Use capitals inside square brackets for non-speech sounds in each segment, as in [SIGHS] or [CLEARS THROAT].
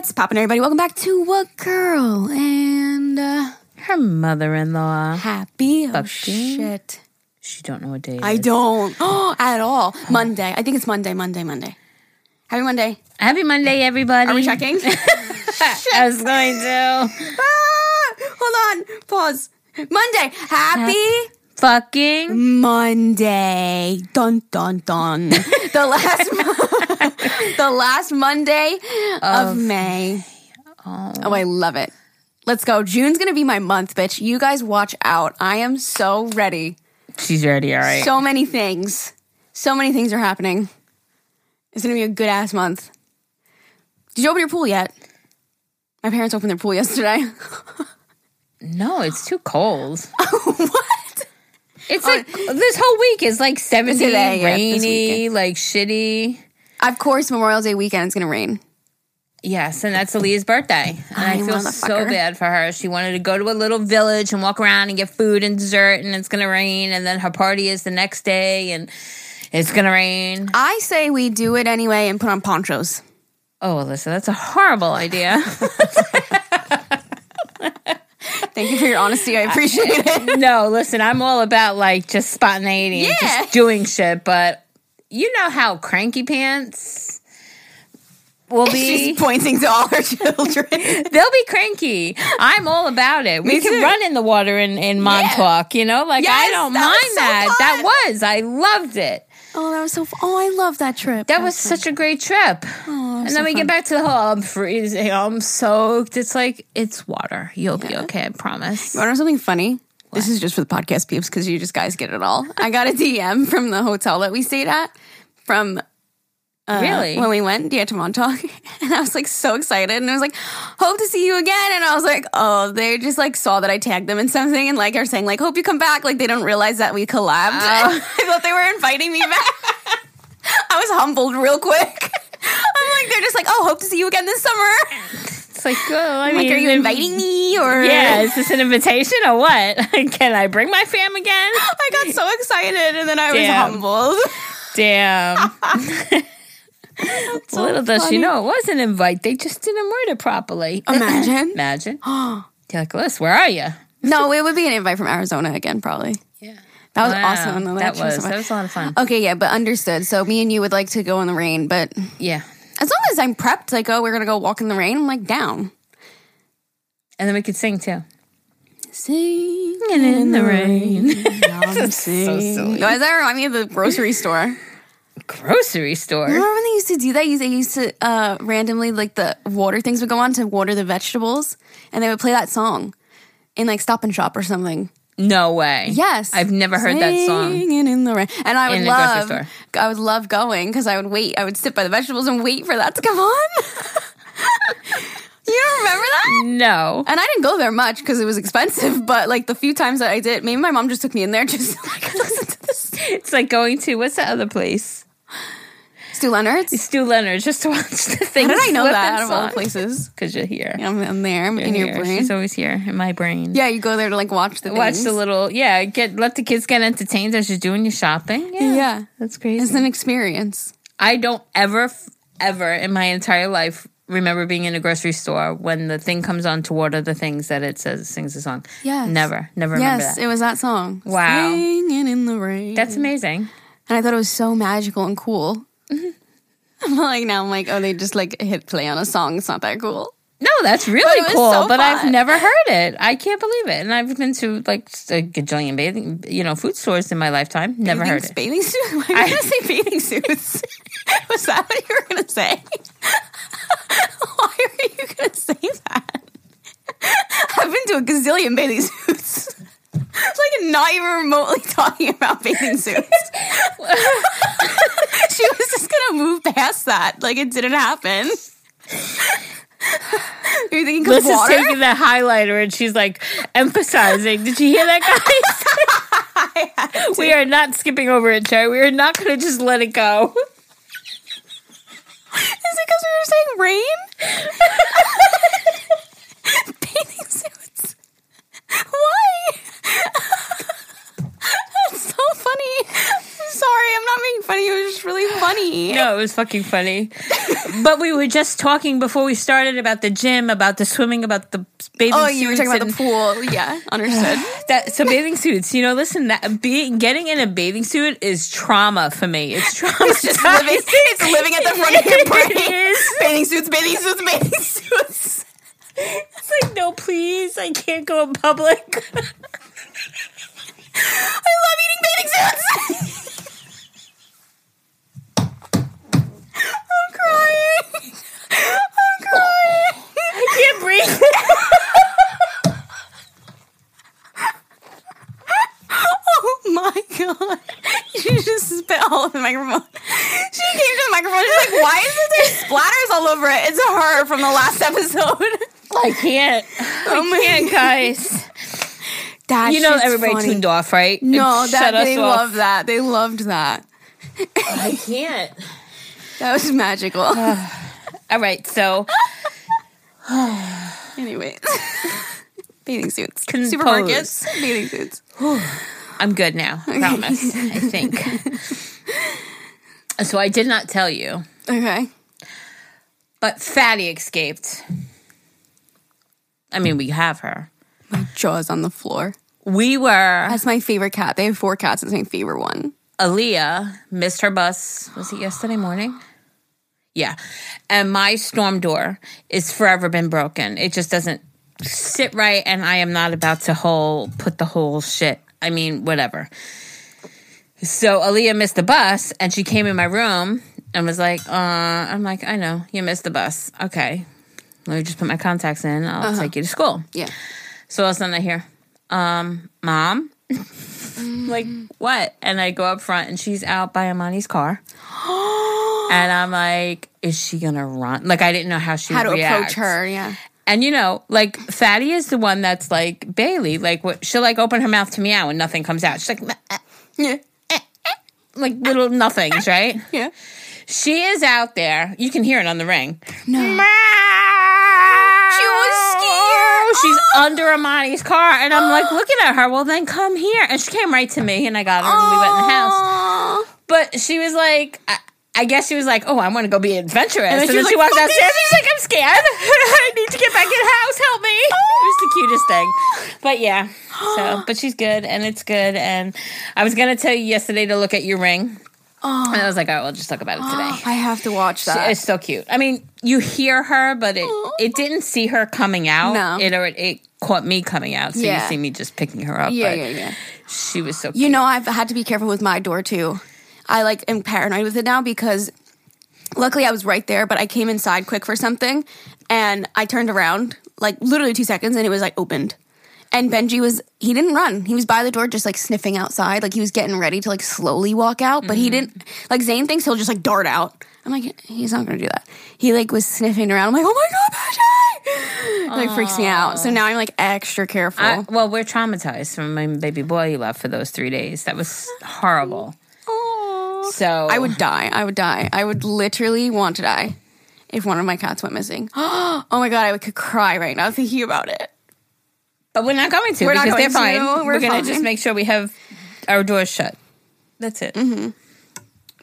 What's poppin', everybody? Welcome back to What Girl and uh, Her mother-in-law. Happy. Oh, Fucking- shit. She don't know what day I is. don't oh, [GASPS] [GASPS] at all. Monday. I think it's Monday, Monday, Monday. Happy Monday. Happy Monday, everybody. Are we checking? [LAUGHS] [LAUGHS] I was going to. Ah, hold on. Pause. Monday. Happy Fucking. Monday. Dun dun dun. [LAUGHS] the last [LAUGHS] the last Monday of, May. Oh. Oh, I love it. Let's go. June's gonna be my month, bitch. You guys watch out. I am so ready. She's ready, all right. So many things. So many things are happening. It's gonna be a good ass month. Did you open your pool yet? My parents opened their pool [LAUGHS] yesterday. no, it's too cold. what? It's like this whole week is like 70, Today, yeah, rainy, weekend. like shitty. Of course, Memorial Day weekend it's gonna rain. Yes, and that's Aaliyah's birthday. And I, Ay, feel so bad for her. She wanted to go to a little village and walk around and get food and dessert, and it's going to rain. And then her party is the next day, and it's going to rain. I say we do it anyway and put on ponchos. Oh, Alyssa, that's a horrible idea. [LAUGHS] [LAUGHS] Thank you for your honesty. I appreciate it. no, listen, I'm all about like just spontaneity and just doing shit, but you know how cranky pants will be. She's pointing to all her [LAUGHS] children. They'll be cranky. I'm all about it. We can run in the water in, in Montauk, you know? Like, I don't that mind so that. fun. That was. I loved it. Oh, that was so. Fun. Oh, I love that trip. That was such a great trip. Oh, and then we get back to the whole I'm freezing, I'm soaked. It's like, it's water. You'll be okay, I promise. You want to know something funny? This is just for the podcast peeps because you just guys get it all. I got a [LAUGHS] DM from the hotel that we stayed at from uh, Really? when we went yeah to Montauk, [LAUGHS] and I was like so excited, and I was like, "Hope to see you again." And I was like, "Oh, they just like saw that I tagged them in something, and like are saying like, hope you come back." Like they don't realize that we collabed. [LAUGHS] I thought they were inviting me back. [LAUGHS] I was humbled real quick. I'm like, they're just like, "Oh, hope to see you again this summer." It's like, oh, I mean, like, are you inviting me or? Yeah, is this an invitation or what? Can I bring my fam again? [GASPS] I got so excited, and then I was humbled. Damn. Little does she know it was an invite. They just didn't word it properly. [CLEARS THROAT] Imagine. Imagine. [GASPS] You're like, Liz, where are you? No, it would be an invite from Arizona again, probably. Yeah. That was Wow, awesome. No, that trip was so that was a lot of fun. Okay, yeah, but understood. So me and you would like to go in the rain, but Yeah. as long as I'm prepped, like, oh, we're gonna go walk in the rain, I'm like down. And then we could sing too. Singing in the rain. I'm singing. Why does that remind me of the grocery store? Grocery store. Remember when they used to do that? They used to uh, randomly, like the water things would go on to water the vegetables, and they would play that song in like Stop and Shop or something. No way. Yes, I've never heard that song. Singing in the rain, and I would In love. I would love going because I would wait. I would sit by the vegetables and wait for that to come on. [LAUGHS] you don't remember that? No. And I didn't go there much because it was expensive. [LAUGHS] But like the few times that I did, maybe my mom just took me in there just to, like [LAUGHS] listen to this. It's like going to what's that other place? [LAUGHS] Stew Leonard's. Stu Leonard just to watch the thing. How did I know that out of all the places? [LAUGHS] Because you're here. I'm, I'm there. I'm in your brain. She's always here in my brain. yeah, you go there to like watch the Watch things. the little yeah, get let the kids get entertained as you're doing your shopping. Yeah. Yeah, That's crazy. it's an experience. I don't ever, ever in my entire life remember being in a grocery store when the thing comes on to order the things that it says sings a song. Yes. Never, never remember Yes, that. it was that song. Wow. Singing in the rain. That's amazing. And I thought it was so magical and cool. [LAUGHS] I'm like now I'm like, oh, they just like hit play on a song. It's not that cool. No, that's really was cool, so but I've never heard it. I can't believe it. And I've been to like a gajillion bathing, you know, food stores in my lifetime. Never heard Bathing- it. Bathing suits? [LAUGHS] Why are gonna say bathing suits? [LAUGHS] Was that what you were gonna say? Why are you gonna say that? I've been to a gazillion bathing suits. Not even remotely [LAUGHS] talking about bathing suits. [LAUGHS] she was just gonna move past that, like it didn't happen. You're you thinking Liz is water? taking the highlighter and she's like emphasizing. Did you hear that, guys? [LAUGHS] we are not skipping over it, Cherry. We are not going to just let it go. Is it because we were saying rain? Bathing suits. Why? Funny. I'm [LAUGHS] sorry, I'm not making funny. It was just really funny. No, it was fucking funny. but we were just talking before we started about the gym, about the swimming, about the bathing suits. Oh, you were talking about the pool. Yeah, understood. [SIGHS] that. So bathing suits, you know, listen, that being getting in a bathing suit is trauma for me. It's [LAUGHS] trauma. It's just living. It's living at the front of your [LAUGHS] brain. is. Bathing suits, bathing suits, bathing suits. It's like, no, please, I can't go in public. I love eating bathing suits. I'm crying. I'm crying. I can't breathe. Oh my god. She just spit all over the microphone. She came to the microphone. She's like, why is there splatters all over it? It's her from the last episode. I can't. Oh I can't, guys. That You know, everybody funny. tuned off, right? No, It that they off. love that. They loved that. I can't. [LAUGHS] That was magical. [SIGHS] All right, so anyway. [LAUGHS] Bathing suits. Compose. Supermarkets. Bathing suits. [SIGHS] I'm good now. I promise. I think. [LAUGHS] So I did not tell you, Okay. but Fatty escaped. I mean, we have her. My jaw's on the floor. We were That's my favorite cat. They have four cats. It's my favorite one. Aaliyah missed her bus. Was it yesterday morning? Yeah. And my storm door is forever been broken. It just doesn't sit right and I am not about to whole put the whole shit. I mean, whatever. So Aaliyah missed the bus and she came in my room and was like, uh, I'm like, I know, you missed the bus. Okay. Let me just put my contacts in. I'll take you to school. Yeah. So all of a sudden I hear, um, mom, [LAUGHS] like what? And I go up front and she's out by Amani's car. [GASPS] and I'm like, is she gonna run? Like I didn't know how she How to approach her. Yeah. And you know, like Fatty is the one that's like Bailey. Like what? She'll like open her mouth to meow and nothing comes out. She's like, "Meh, eh," Yeah. like little nothings, right? [LAUGHS] Yeah. She is out there. You can hear it on the ring. No. She was scared. Oh, she's ah! under Amani's car, and I'm like ah! looking at her. Well, then come here. And she came right to me, and I got her, and we went in the house. Ah! But she was like, I, I guess she was like, oh, I want to go be adventurous. And then then, she was she like, walked downstairs. She's like, I'm scared. [LAUGHS] I need to get back in the house. Help me. It was the cutest thing. But yeah. So, [GASPS] but she's good, and it's good. And I was gonna tell you yesterday to look at your ring, Oh. and I oh. was like, all right, we'll just talk about it today. [GASPS] I have to watch that. It's so cute. I mean, you hear her, but it it didn't see her coming out. No. It or it caught me coming out. So Yeah. you see me just picking her up. yeah, but yeah, yeah. She was so cute. You know, I've had to be careful with my door too. I like am paranoid with it now because luckily I was right there, but I came inside quick for something and I turned around like literally two seconds and it was like opened. And Benji was he didn't run. He was by the door just like sniffing outside. Like he was getting ready to like slowly walk out, but he mm-hmm. didn't like Zane thinks he'll just like dart out. I'm like, he's not gonna do that. He like was sniffing around. I'm like, oh my god, Benji! It, like freaks me out. So now I'm like extra careful. I- well, we're traumatized from my baby boy you left for those three days. That was horrible. So I would die. I would die. I would literally want to die if one of my cats went missing. [GASPS] Oh my god, I could cry right now thinking about it. But we're not going to We're not because they're going to. fine. We're We're, gonna just make sure we have our doors shut. That's it. Mm-hmm.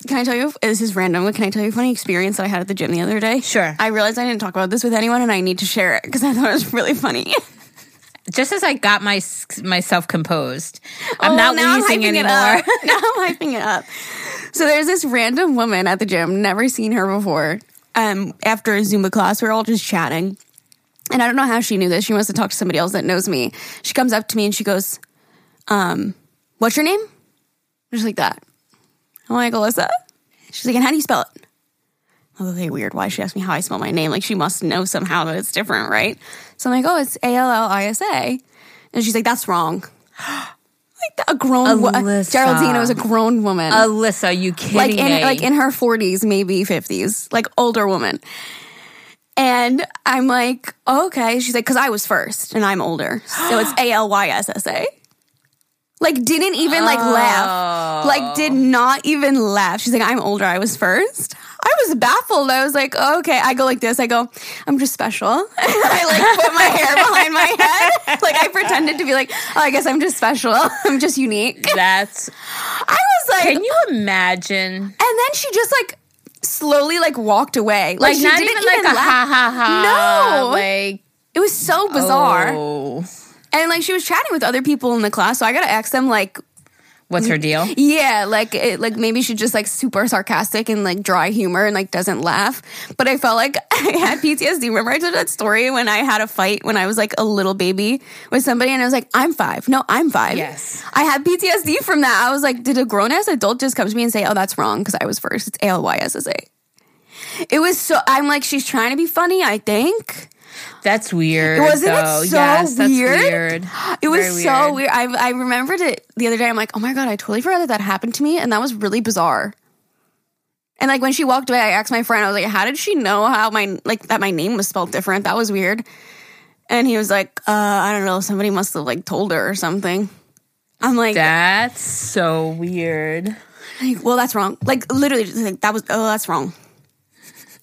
Can I tell you? This is random. but Can I tell you a funny experience that I had at the gym the other day? Sure. I realized I didn't talk about this with anyone, and I need to share it because I thought it was really funny. [LAUGHS] Just as I got my myself composed, I'm Oh, not now I'm wheezing it anymore. [LAUGHS] now I'm hyping it up. So there's this random woman at the gym, never seen her before. Um, after a Zumba class, we are all just chatting. And I don't know how she knew this. She must have talked to somebody else that knows me. She comes up to me and she goes, um, what's your name? Just like that. I'm like, Alyssa? She's like, and how do you spell it? Oh, okay, weird. Why she asked me how I spell my name? Like she must know somehow that it's different, right? So I'm like, oh, it's A L L I S A. And she's like, that's wrong. [GASPS] like a grown wo- Alyssa. Geraldine was a grown woman. Alyssa, you kidding like in me? like in her 40s, maybe 50s, like older woman. And I'm like, okay. She's like, because I was first and I'm older. So it's [GASPS] A L Y S S A. Like, didn't even like laugh. Like, oh. did not even laugh. She's like, I'm older. I was first. I was baffled. I was like, okay. I go like this. I go, I'm just special. [LAUGHS] I like put my hair behind my head. Like, I pretended to be like, oh, I guess I'm just special. [LAUGHS] I'm just unique. That's. I was like, Can you imagine? and then she just like slowly like walked away. Like, she not didn't even like a laugh. ha ha ha. No. Like, It was so bizarre. oh. And like she was chatting with other people in the class, so I gotta ask them like, What's her deal? yeah, like it, like maybe she's just like super sarcastic and like dry humor and like doesn't laugh. But I felt like [LAUGHS] I had PTSD. Remember I told that story when I had a fight when I was like a little baby with somebody and I was like, I'm five. No, I'm five. Yes. I had PTSD from that. I was like, did a grown ass adult just come to me and say, oh, that's wrong because I was first? It's A L Y S S A. It was so. I'm like, she's trying to be funny. I think. That's weird. Wasn't it though. so yes, that's weird? weird. [GASPS] It was Very so weird. I I remembered it the other day. I'm like, oh my god, I totally forgot that that happened to me, and that was really bizarre. And like when she walked away, I asked my friend, I was like, how did she know how my like that my name was spelled different? That was weird. And he was like, uh, I don't know, somebody must have like told her or something. I'm like, That's so weird. like, well, that's wrong. Like literally, just like that was oh, that's wrong.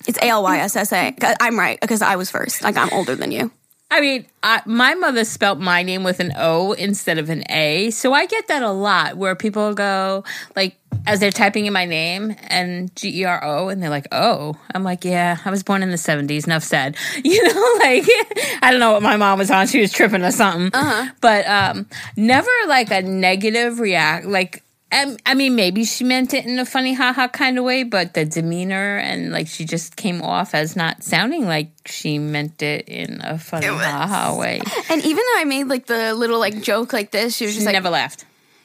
It's A L Y S S A. I'm right because I was first. Like I'm older than you. I mean, I, my mother spelt my name with an O instead of an A, so I get that a lot. Where people go like as they're typing in my name and G E R O, and they're like, "Oh," I'm like, "Yeah, I was born in the '70s." Enough said. [LAUGHS] You know, [LAUGHS] like I don't know what my mom was on; she was tripping or something. Uh-huh. But um, never like a negative react. Like um, I mean, maybe she meant it in a funny haha kind of way, but the demeanor and like she just came off as not sounding like she meant it in a funny haha way. And even though I made like the little like joke like this, she was She just like never laughed.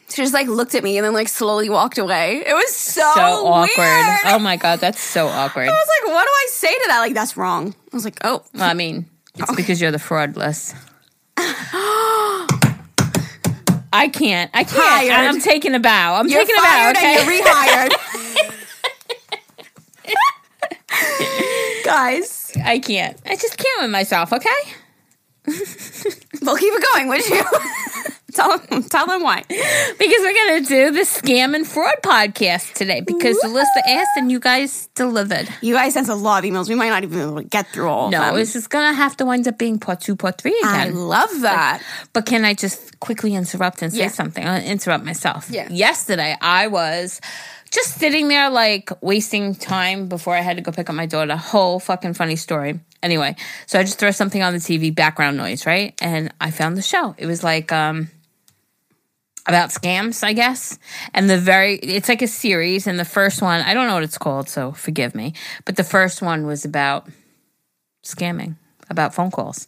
she just like looked at me and then like slowly walked away. It was so, So awkward. weird. Oh my god, that's so awkward. I was like, what do I say to that? Like that's wrong. I was like, oh, Well, I mean, it's because you're the fraudless. [GASPS] [LAUGHS] I can't. I can't. Hired. I'm taking a bow. I'm you're taking a bow. Okay? and you're rehired. [LAUGHS] Guys, I can't. I just can't with myself. Okay. [LAUGHS] well, keep it going, would you? [LAUGHS] tell them, tell them why. Because we're gonna do the scam and fraud podcast today. Because Alyssa asked and you guys delivered. You guys sent a lot of emails. We might not even be able to get through all No, of them. this is gonna have to wind up being part two, part three again. I love that. But can I just quickly interrupt and say Yeah. something? I'll interrupt myself. Yeah. Yesterday, I was just sitting there, like wasting time before I had to go pick up my daughter. Whole fucking funny story. Anyway, so I just throw something on the TV, background noise, right? And I found the show. It was like, um, about scams, I guess. And the very, it's like a series. And the first one, I don't know what it's called, so forgive me. But the first one was about scamming, about phone calls.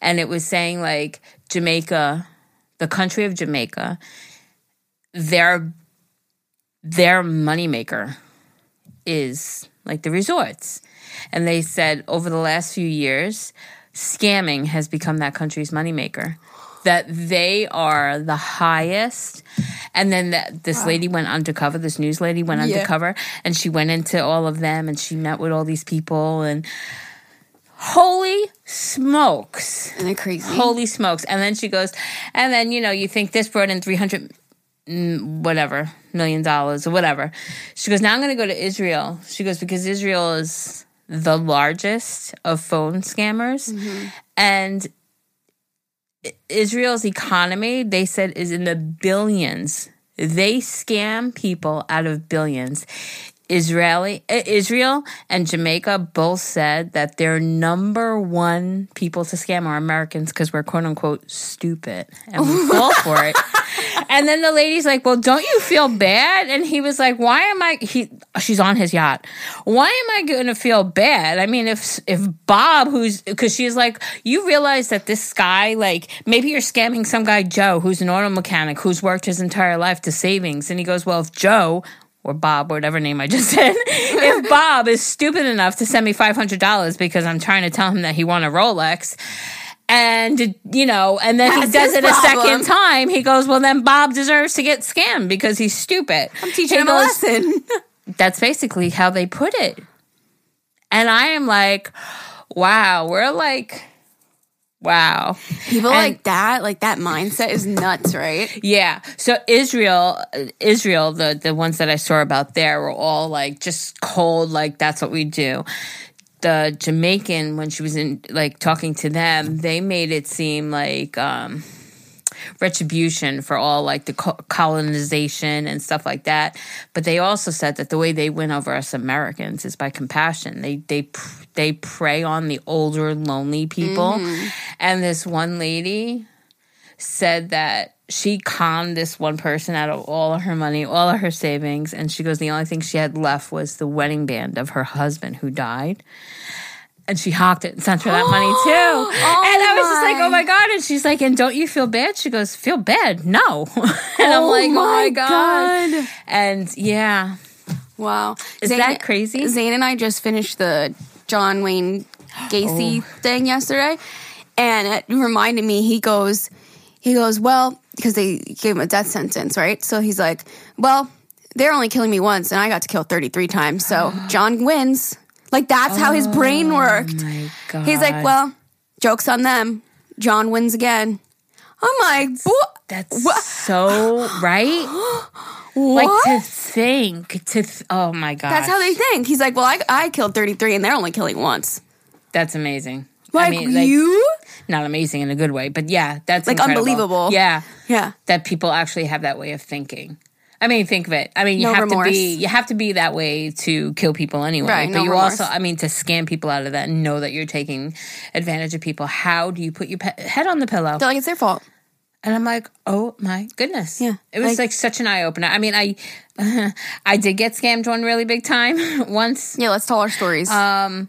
And it was saying like Jamaica, the country of Jamaica, their their moneymaker is like the resorts. And they said over the last few years, scamming has become that country's moneymaker. That they are the highest. And then that this lady went undercover, this news lady went Yeah. undercover, and she went into all of them and she met with all these people. And holy smokes. Isn't it crazy? Holy smokes. And then she goes, and then, you know, you think this brought in 300, mm, whatever, million dollars or whatever. She goes, now I'm going to go to Israel. She goes, because Israel is the largest of phone scammers. And I- Israel's economy, they said, is in the billions. They scam people out of billions. Israeli uh, Israel and Jamaica both said that their number one people to scam are Americans because we're quote unquote stupid and we [LAUGHS] fall for it. And then the lady's like, "Well, don't you feel bad?" And he was like, "Why am I?" He she's on his yacht. Why am I going to feel bad? I mean, if if Bob, who's because she's like, you realize that this guy, like, maybe you're scamming some guy Joe, who's an auto mechanic, who's worked his entire life to savings, and he goes, "Well, if Joe." Or Bob, whatever name I just [LAUGHS] said, if [LAUGHS] Bob is stupid enough to send me $500 because I'm trying to tell him that he won a Rolex, and, you know, and then That's he does it a problem. second time, he goes, well, then Bob deserves to get scammed because he's stupid. I'm teaching He him a lesson. [LAUGHS] That's basically how they put it. And I am like, wow, we're like, wow. People And- like that, like that mindset is nuts, right? Yeah. So Israel, Israel, the the ones that I saw about there were all like just cold, like that's what we do. The Jamaican, when she was in like talking to them, they made it seem like um retribution for all like the co- colonization and stuff like that. But they also said that the way they win over us Americans is by compassion. They they they prey on the older, lonely people. Mm-hmm. And this one lady said that she conned this one person out of all of her money, all of her savings, and she goes, the only thing she had left was the wedding band of her husband who died. And she hawked it and sent her that money [GASPS] too. oh and I was just like, oh my God. And she's like, and don't you feel bad? She goes, feel bad? No. [LAUGHS] and I'm oh like, oh my God. God. And yeah. Wow. Is Zane, that crazy? Zane and I just finished the John Wayne Gacy [GASPS] oh. thing yesterday. And it reminded me, he goes, he goes, well, because they gave him a death sentence, right? So he's like, well, they're only killing me once and I got to kill 33 times. So [GASPS] John wins. Like that's how his brain oh worked. He's like, well, joke's on them. John wins again. I'm like, what? That's what? so [GASPS] right. Like to think, to th- oh my god, that's how they think. He's like, well, I I killed thirty three, and they're only killing once. That's amazing. Like, I mean, like you, not amazing in a good way, but yeah, that's like incredible. unbelievable. Yeah, yeah, that people actually have that way of thinking. I mean, think of it. I mean, you no have remorse. to be you have to be that way to kill people anyway. Right, but no you remorse. also, I mean, to scam people out of that and know that you're taking advantage of people. How do you put your pe- head on the pillow? They're like it's their fault. And I'm like, oh my goodness. Yeah. It was like, like such an eye opener. I mean, I [LAUGHS] I did get scammed one really big time [LAUGHS] once. Yeah, let's tell our stories. Um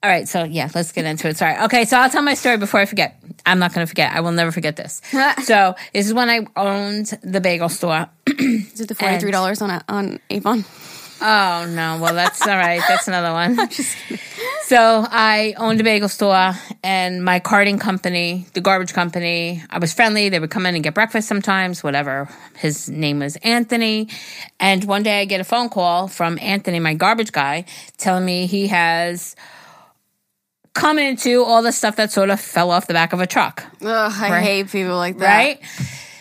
All right, so yeah, let's get into it. Sorry. Okay, so I'll tell my story before I forget. I'm not going to forget. I will never forget this. [LAUGHS] so this is when I owned the bagel store. [CLEARS THROAT] is it the forty three dollars on on Avon? Oh no! Well, that's all right. That's another one. [LAUGHS] so I owned a bagel store and my carting company, the garbage company. I was friendly. They would come in and get breakfast sometimes. Whatever. His name was Anthony. And one day I get a phone call from Anthony, my garbage guy, telling me he has come into all the stuff that sort of fell off the back of a truck. Ugh, I right? hate people like that. Right?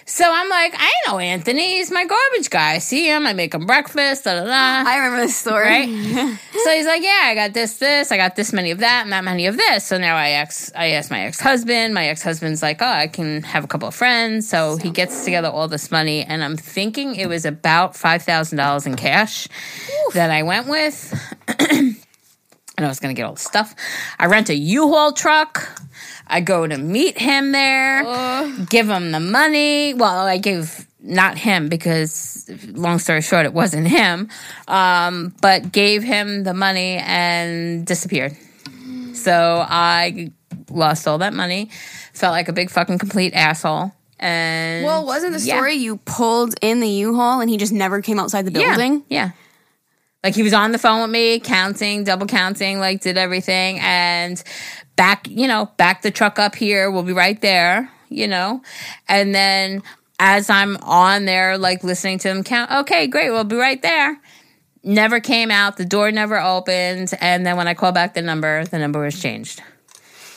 So I'm like, I know Anthony. He's my garbage guy. I see him. I make him breakfast. Da, da, da. I remember this story. Right? [LAUGHS] so he's like, yeah, I got this, this. I got this many of that and that many of this. So now I ex, I ask my ex husband. My ex husband's like, oh, I can have a couple of friends. So he gets together all this money, and I'm thinking it was about five thousand dollars in cash Oof. that I went with. [CLEARS THROAT] and I was going to get all the stuff. I rent a U-Haul truck. I go to meet him there, uh. give him the money. Well, I gave not him because, long story short, it wasn't him, um, but gave him the money and disappeared. So I lost all that money, felt like a big fucking complete asshole. And well, wasn't the story yeah. you pulled in the U-Haul and he just never came outside the building? Yeah. yeah. Like he was on the phone with me, counting, double counting, like did everything and back, you know, back the truck up here. We'll be right there, you know. And then as I'm on there, like listening to him count, okay, great, we'll be right there. Never came out, the door never opened, and then when I call back the number, the number was changed.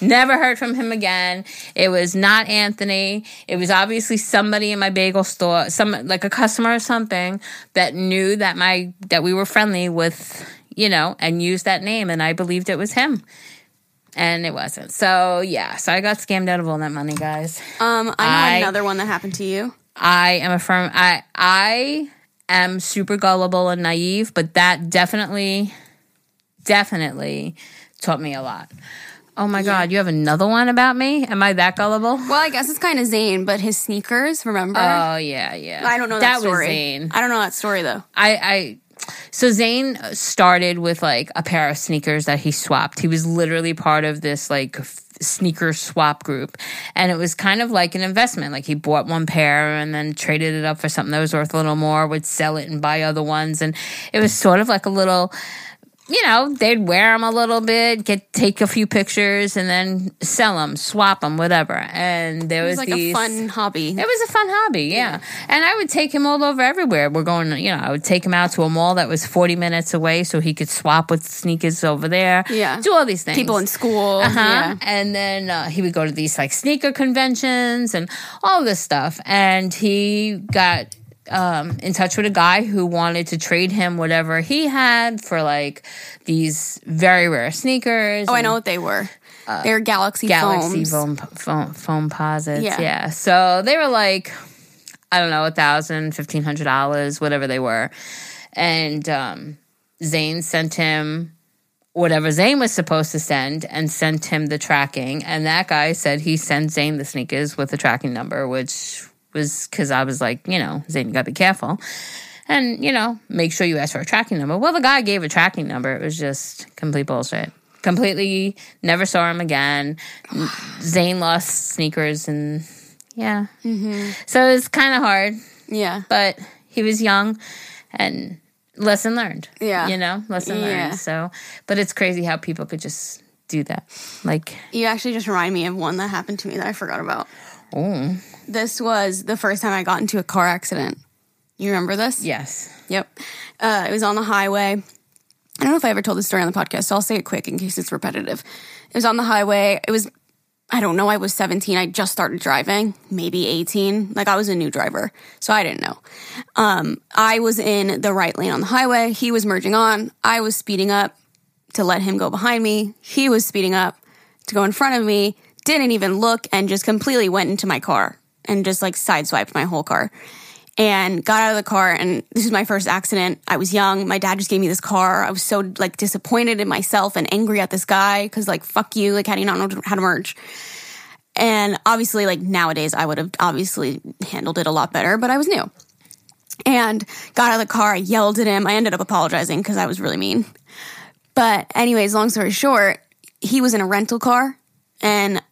Never heard from him again. It was not Anthony. It was obviously somebody in my bagel store, some like a customer or something that knew that my that we were friendly with, you know, and used that name and I believed it was him. And it wasn't. So yeah, so I got scammed out of all that money, guys. Um, I know I, another one that happened to you. I am a firm I I am super gullible and naive, but that definitely definitely taught me a lot. Oh my. God, you have another one about me? Am I that gullible? Well, I guess it's kind of Zane, but his sneakers, remember? Oh, yeah, yeah. I don't know that, that story. Zane. I don't know that story, though. I, I, so Zane started with like a pair of sneakers that he swapped. He was literally part of this like sneaker swap group. And it was kind of like an investment. Like he bought one pair and then traded it up for something that was worth a little more, would sell it and buy other ones. And it was sort of like a little you know, they'd wear them a little bit, get take a few pictures, and then sell them, swap them, whatever. And there It was, was like these, a fun hobby. It was a fun hobby, yeah. And I would take him all over everywhere. We're going, you know, I would take him out to a mall that was 40 minutes away so he could swap with sneakers over there. Yeah. Do all these things. People in school. Uh-huh. Yeah. And then uh, he would go to these like sneaker conventions and all this stuff. And he got um, in touch with a guy who wanted to trade him whatever he had for like these very rare sneakers. Oh, I know what they were. they were Galaxy, Galaxy foams. foam, foam, Foamposites. Yeah. Yeah. So they were like, I don't know, a thousand, fifteen hundred dollars, whatever they were. And um, Zane sent him whatever Zane was supposed to send and sent him the tracking. And that guy said he sent Zane the sneakers with the tracking number, which was because I was like, you know, Zane, you gotta be careful. And, you know, make sure you ask for a tracking number. Well, the guy gave a tracking number. It was just complete bullshit. Completely never saw him again. [SIGHS] Zane lost sneakers and yeah. Mm-hmm. So it was kind of hard, Yeah. but he was young and lesson learned. Yeah. You know, lesson Yeah. learned. So, but it's crazy how people could just do that. Like, You actually just remind me of one that happened to me that I forgot about. oh, This was the first time I got into a car accident. You remember this? yes. Yep. Uh, it was on the highway. I don't know if I ever told this story on the podcast, so I'll say it quick in case it's repetitive. It was on the highway. It was, I don't know, I was 17. I just started driving, maybe 18. Like I was a new driver, so I didn't know. Um, I was in the right lane on the highway. He was merging on. I was speeding up to let him go behind me. He was speeding up to go in front of me, didn't even look, and just completely went into my car and just like sideswiped my whole car. And got out of the car and this is my first accident. I was young. My dad just gave me this car. I was so like disappointed in myself and angry at this guy because like fuck you. Like how do you not know how to merge? And obviously like nowadays i would have obviously handled it a lot better but i was new. And got out of the car. I yelled at him. I ended up apologizing because i was really mean. But anyways long story short he was in a rental car and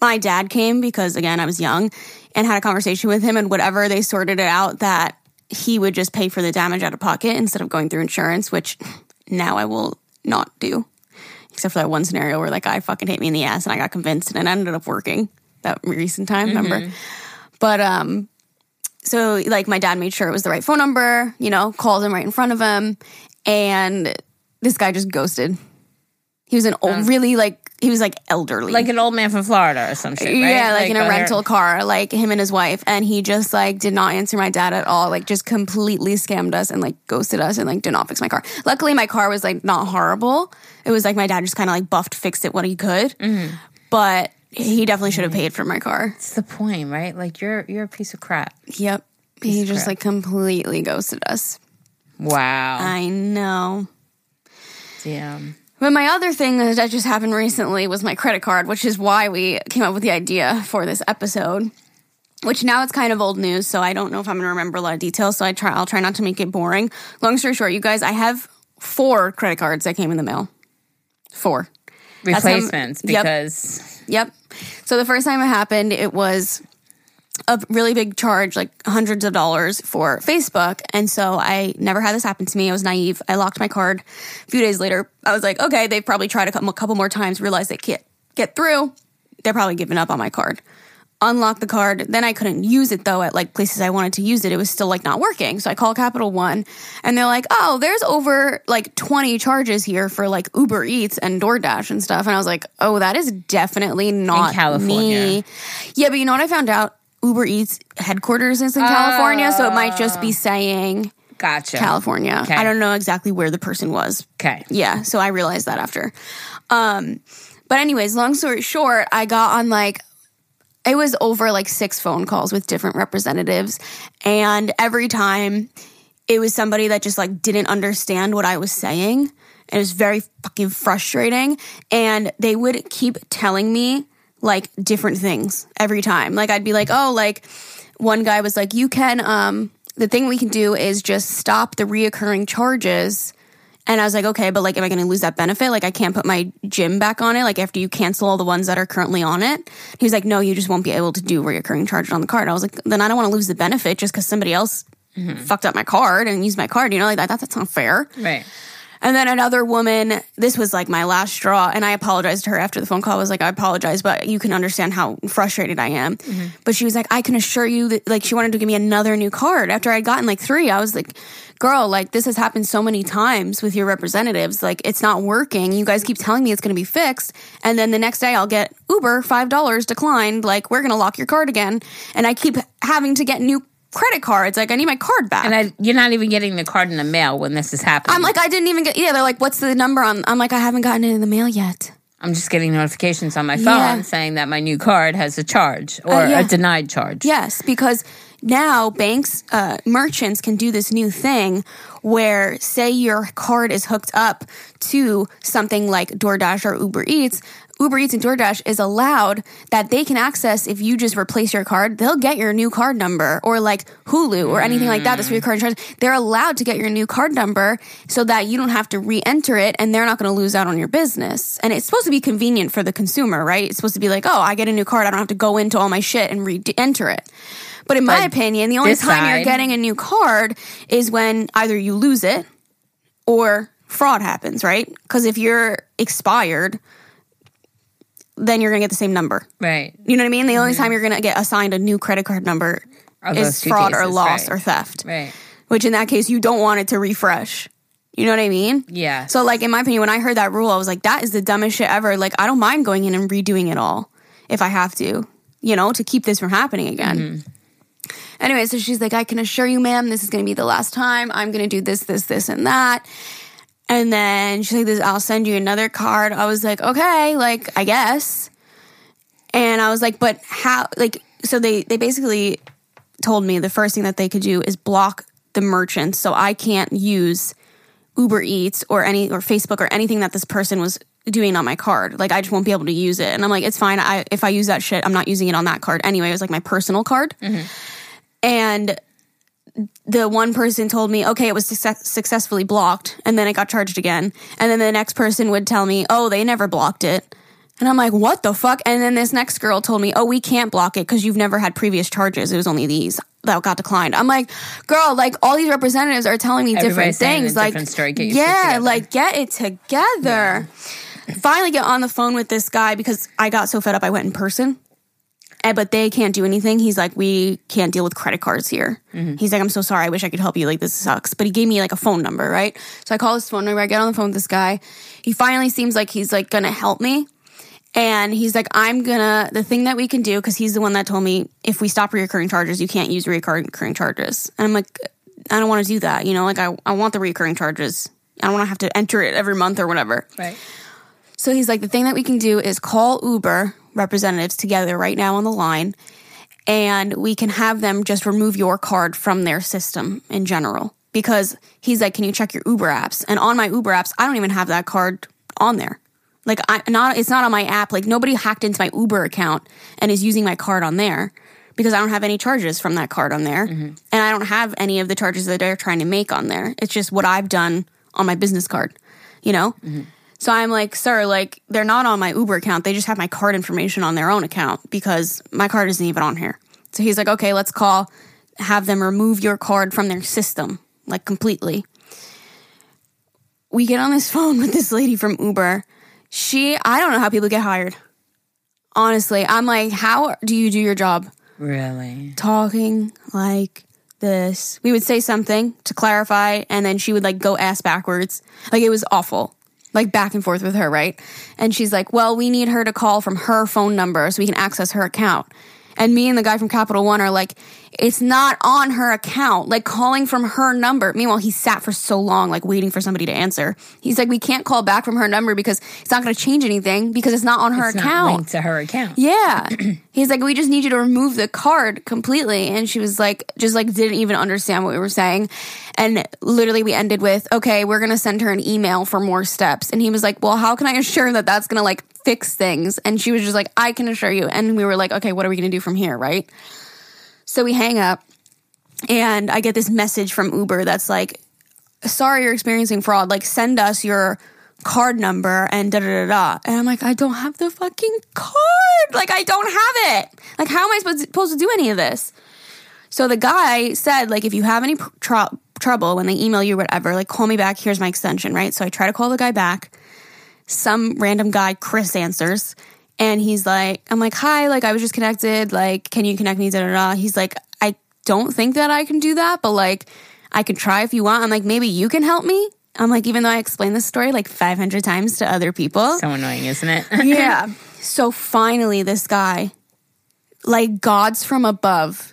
my dad came because again I was young and had a conversation with him and whatever they sorted it out that he would just pay for the damage out of pocket instead of going through insurance, which now I will not do. Except for that one scenario where that guy fucking hit me in the ass and I got convinced and it ended up working that recent time, remember? But um so like my dad made sure it was the right phone number, you know, called him right in front of him and this guy just ghosted. He was an old really like he was like elderly. Like an old man from Florida or some shit, right? Yeah, like, in a uh, rental car, like him and his wife, and he just like did not answer my dad at all. Like just completely scammed us and like ghosted us and like did not fix my car. Luckily, my car was like not horrible. It was like my dad just kind of like buffed, fixed it what he could, Mm-hmm. but he definitely should have paid for my car. It's the point, right? Like you're you're a piece of crap. Yep, he just like completely ghosted us. Wow. I know. Damn. But my other thing that just happened recently was my credit card, which is why we came up with the idea for this episode. Which now it's kind of old news, so I don't know if I'm going to remember a lot of details. So I try, I'll try not to make it boring. Long story short, you guys, I have four credit cards that came in the mail. Four. How- Replacements Yep. because Yep. So the first time it happened, it was a really big charge, like hundreds of dollars for Facebook. And so I never had this happen to me. I was naive. I locked my card. A few days later, I was like, okay, they've probably tried a couple, a couple more times, realized they can't get through. They're probably giving up on my card. Unlock the card. Then I couldn't use it though at like places I wanted to use it. It was still like not working. So I called Capital One and they're like, oh, there's over like 20 charges here for like Uber Eats and DoorDash and stuff. And I was like, oh, that is definitely not California. me. Yeah, but you know what I found out? Uber Eats headquarters is in California, so it might just be saying gotcha. California. Okay. I don't know exactly where the person was. Okay. Yeah, so I realized that after. Um, but anyways, long story short, I got on like it was over like six phone calls with different representatives, and every time it was somebody that just like didn't understand what I was saying. It was very fucking frustrating, and they would keep telling me like different things every time. Like I'd be like, "Oh, like one guy was like, "You can um the thing we can do is just stop the reoccurring charges." And I was like, okay, but like, am I going to lose that benefit? Like, I can't put my gym back on it. Like, after you cancel all the ones that are currently on it. He was like, no, you just won't be able to do reoccurring charges on the card. I was like, then I don't want to lose the benefit just because somebody else fucked up my card and used my card. You know, like that, that's not fair. Right. And then another woman, this was like my last straw, and I apologized to her after the phone call. I was like, I apologize, but you can understand how frustrated I am. Mm-hmm. But she was like, I can assure you that, like, she wanted to give me another new card after I'd gotten like three. I was like, girl, like, this has happened so many times with your representatives. Like, it's not working. You guys keep telling me it's going to be fixed. And then the next day I'll get Uber, $5 declined. Like, we're going to lock your card again. And I keep having to get new credit cards. Like, I need my card back. And I, you're not even getting the card in the mail when this is happening. I'm like, I didn't even get. Yeah, they're like, what's the number on? I'm like, I haven't gotten it in the mail yet. I'm just getting notifications on my phone Yeah. saying that my new card has a charge or Uh, yeah. a denied charge. Yes, because now banks, uh, merchants can do this new thing where, say, your card is hooked up to something like DoorDash or Uber Eats. Uber Eats and DoorDash is allowed that they can access if you just replace your card, they'll get your new card number or like Hulu or anything like that. That's for your mm. card insurance. They're allowed to get your new card number so that you don't have to re-enter it and they're not going to lose out on your business. And it's supposed to be convenient for the consumer, right? It's supposed to be like, oh, I get a new card. I don't have to go into all my shit and re-enter it. But in my But opinion, the only time you're getting a new card is when either you lose it or fraud happens, right? Because if you're expired, then you're going to get the same number. Right. You know what I mean? The only time you're going to get assigned a new credit card number is two fraud or cases, loss right. or theft. Right. Which in that case, you don't want it to refresh. You know what I mean? Yeah. So, like, in my opinion, when I heard that rule, I was like, that is the dumbest shit ever. Like, I don't mind going in and redoing it all if I have to, you know, to keep this from happening again. Mm-hmm. Anyway, so she's like, I can assure you, ma'am, this is going to be the last time. I'm going to do this, this, this, and that. And then she's like, this, I'll send you another card. I was like, okay, like, I guess. And I was like, but how, like, so they, they basically told me the first thing that they could do is block the merchants so I can't use Uber Eats or any or Facebook or anything that this person was doing on my card. Like I just won't be able to use it. And I'm like, it's fine. I if I use that shit, I'm not using it on that card anyway. It was like my personal card. Mm-hmm. And the one person told me, okay, it was success- successfully blocked, and then it got charged again. And then the next person would tell me, oh, they never blocked it. And I'm like, what the fuck? And then this next girl told me, oh, we can't block it because you've never had previous charges. It was only these that got declined. I'm like, girl, like all these representatives are telling me different Everybody's things. Like, different story. Get yeah, like get it together. Finally, get on the phone with this guy because I got so fed up. I went in person. And, but they can't do anything. He's like, we can't deal with credit cards here. Mm-hmm. He's like, I'm so sorry. I wish I could help you. Like, this sucks. But he gave me like a phone number, right? So I call his phone number. I get on the phone with this guy. He finally seems like he's like gonna help me. And he's like, I'm gonna, the thing that we can do, because he's the one that told me if we stop reoccurring charges, you can't use reoccurring charges. And I'm like, I don't wanna do that. You know, like I, I want the reoccurring charges. I don't wanna have to enter it every month or whatever. Right. So he's like, the thing that we can do is call Uber representatives together right now on the line, and we can have them just remove your card from their system in general. Because he's like, can you check your Uber apps? And on my Uber apps, I don't even have that card on there. Like, I not it's not on my app. Like nobody hacked into my Uber account and is using my card on there because I don't have any charges from that card on there, mm-hmm. and I don't have any of the charges that they're trying to make on there. It's just what I've done on my business card, you know. Mm-hmm. So I'm like, sir, like they're not on my Uber account. They just have my card information on their own account because my card isn't even on here. So he's like, okay, let's call, have them remove your card from their system, like completely. We get on this [LAUGHS] phone with this lady from Uber. She, I don't know how people get hired. Honestly, I'm like, how do you do your job? Really? talking like this. We would say something to clarify, and then she would like go ass backwards. Like it was awful. Like back and forth with her, right? And she's like, Well, we need her to call from her phone number so we can access her account. And me and the guy from Capital One are like, it's not on her account, like calling from her number. Meanwhile, he sat for so long, like waiting for somebody to answer. He's like, we can't call back from her number because it's not going to change anything because it's not on her It's account. linked to her account. Yeah. [CLEARS THROAT] He's like, we just need you to remove the card completely. And she was like, just like didn't even understand what we were saying. And literally we ended with, okay, we're going to send her an email for more steps. And he was like, well, how can I assure that that's going to like fix things? And she was just like, I can assure you. And we were like, okay, what are we going to do from here? Right. So we hang up and I get this message from Uber that's like, sorry you're experiencing fraud. Like, send us your card number and da da da da. And I'm like, I don't have the fucking card. Like, I don't have it. Like, how am I supposed to, supposed to do any of this? So the guy said, like, if you have any tra- trouble, when they email you, whatever, like call me back. Here's my extension, right? So I try to call the guy back. Some random guy, Chris, answers. And he's like, I'm like, hi, like I was just connected. Like, can you connect me? Da, da, da. He's like, I don't think that I can do that, but like, I can try if you want. I'm like, maybe you can help me. I'm like, even though I explained this story like 500 times to other people. So annoying, isn't it? [LAUGHS] yeah. [LAUGHS] So finally, this guy, like gods from above,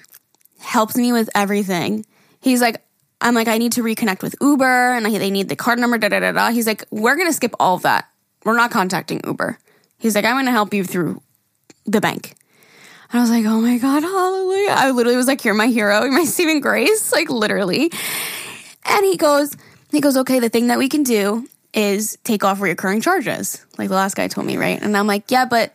helps me with everything. He's like, I'm like, I need to reconnect with Uber and they need the card number, da da da da. He's like, we're going to skip all of that. We're not contacting Uber. He's like, I'm going to help you through the bank. And I was like, oh my God, hallelujah. I literally was like, you're my hero, you're my saving grace, like literally. And he goes, he goes, okay, the thing that we can do is take off reoccurring charges, like the last guy told me, right? And I'm like, yeah, but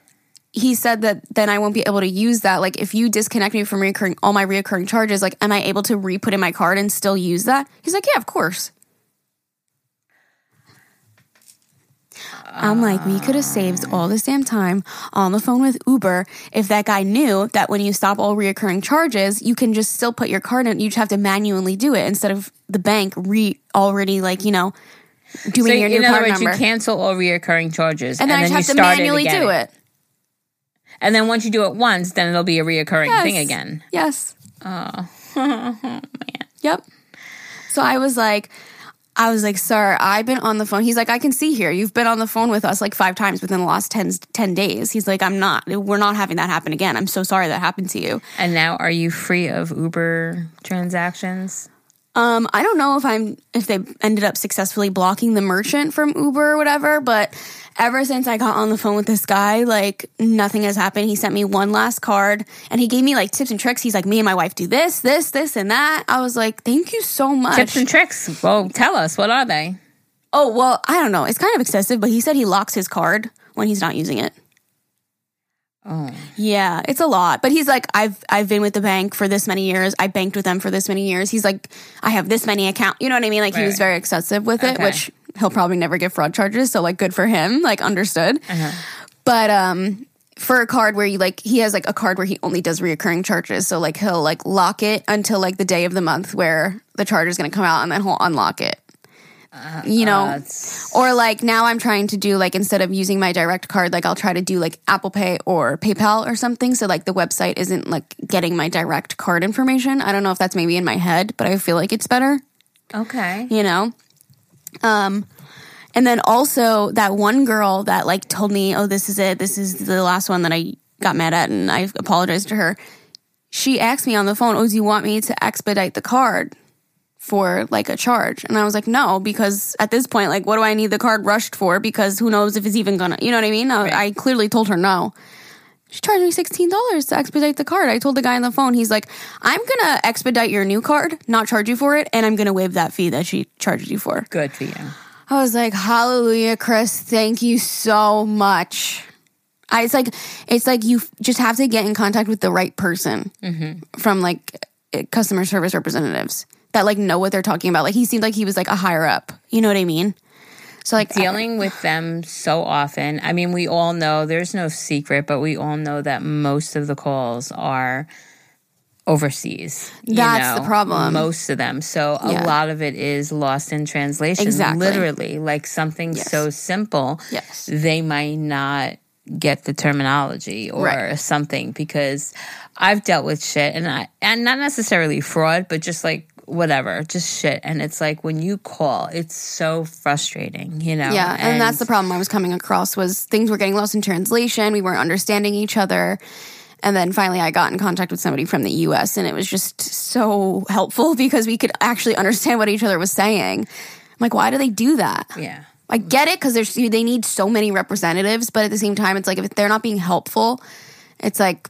he said that then I won't be able to use that. Like, if you disconnect me from reoccurring all my reoccurring charges, like, am I able to re put in my card and still use that? He's like, yeah, of course. I'm like, we could have saved all this damn time on the phone with Uber if that guy knew that when you stop all reoccurring charges, you can just still put your card in. You just have to manually do it instead of the bank re already like you know doing so your new card words, number. you cancel all reoccurring charges, and then I just you have to manually again. do it. And then once you do it once, then it'll be a reoccurring Yes. thing again. Yes. Oh, [LAUGHS] man. Yep. So I was like, I was like, sir, I've been on the phone. He's like, I can see here. You've been on the phone with us like five times within the last 10, 10 days. He's like, I'm not. We're not having that happen again. I'm so sorry that happened to you. And now, are you free of Uber transactions? Um, I don't know if I'm if they ended up successfully blocking the merchant from Uber or whatever, but ever since I got on the phone with this guy, like nothing has happened. He sent me one last card and he gave me like tips and tricks. He's like, me and my wife do this, this, this, and that. I was like, thank you so much. Tips and tricks. Well, tell us. What are they? oh well, I don't know. It's kind of excessive, but he said he locks his card when he's not using it. Oh, Yeah, it's a lot. But he's like, I've I've been with the bank for this many years. I banked with them for this many years. He's like, I have this many account. You know what I mean? Like he was Right. very excessive with it, which he'll probably never get fraud charges. So like, good for him. Like understood. But um, for a card where you like, he has like a card where he only does reoccurring charges. So like he'll like lock it until like the day of the month where the charge is going to come out, and then he'll unlock it. You know, that's- or like now I'm trying to do like instead of using my direct card, like I'll try to do like Apple Pay or PayPal or something. So like the website isn't like getting my direct card information. I don't know if that's maybe in my head, but I feel like it's better, okay. you know? Um, and then also that one girl that like told me, oh, this is it. This is the last one that I got mad at and I apologized to her. She asked me on the phone, oh, do you want me to expedite the card? For like a charge. And I was like, no, because at this point, like, what do I need the card rushed for? Because who knows if it's even gonna, you know what I mean? I, I clearly told her no. She charged me $16 to expedite the card. I told the guy on the phone, he's like, I'm gonna expedite your new card, not charge you for it, and I'm gonna waive that fee that she charged you for. Good for you. I was like, hallelujah, Chris. Thank you so much. I, it's like, it's like you just have to get in contact with the right person mm-hmm. from like customer service representatives that like know what they're talking about. Like he seemed like he was like a higher up. You know what I mean? So like, Dealing with them so often. I mean, we all know there's no secret, but we all know that most of the calls are overseas. That's the problem. Most of them. So a Yeah. lot of it is lost in translation. Exactly. Literally, like something Yes. so simple. Yes. They might not get the terminology or Right. something because I've dealt with shit and I and not necessarily fraud, but just like whatever, just shit. And it's like when you call, it's so frustrating, you know? Yeah, and, that's the problem I was coming across was things were getting lost in translation. We weren't understanding each other. And then finally I got in contact with somebody from the US and it was just so helpful [LAUGHS] because we could actually understand what each other was saying. I'm like, why do they do that? Yeah. I get it because there's they need so many representatives, but at the same time, it's like if they're not being helpful, it's like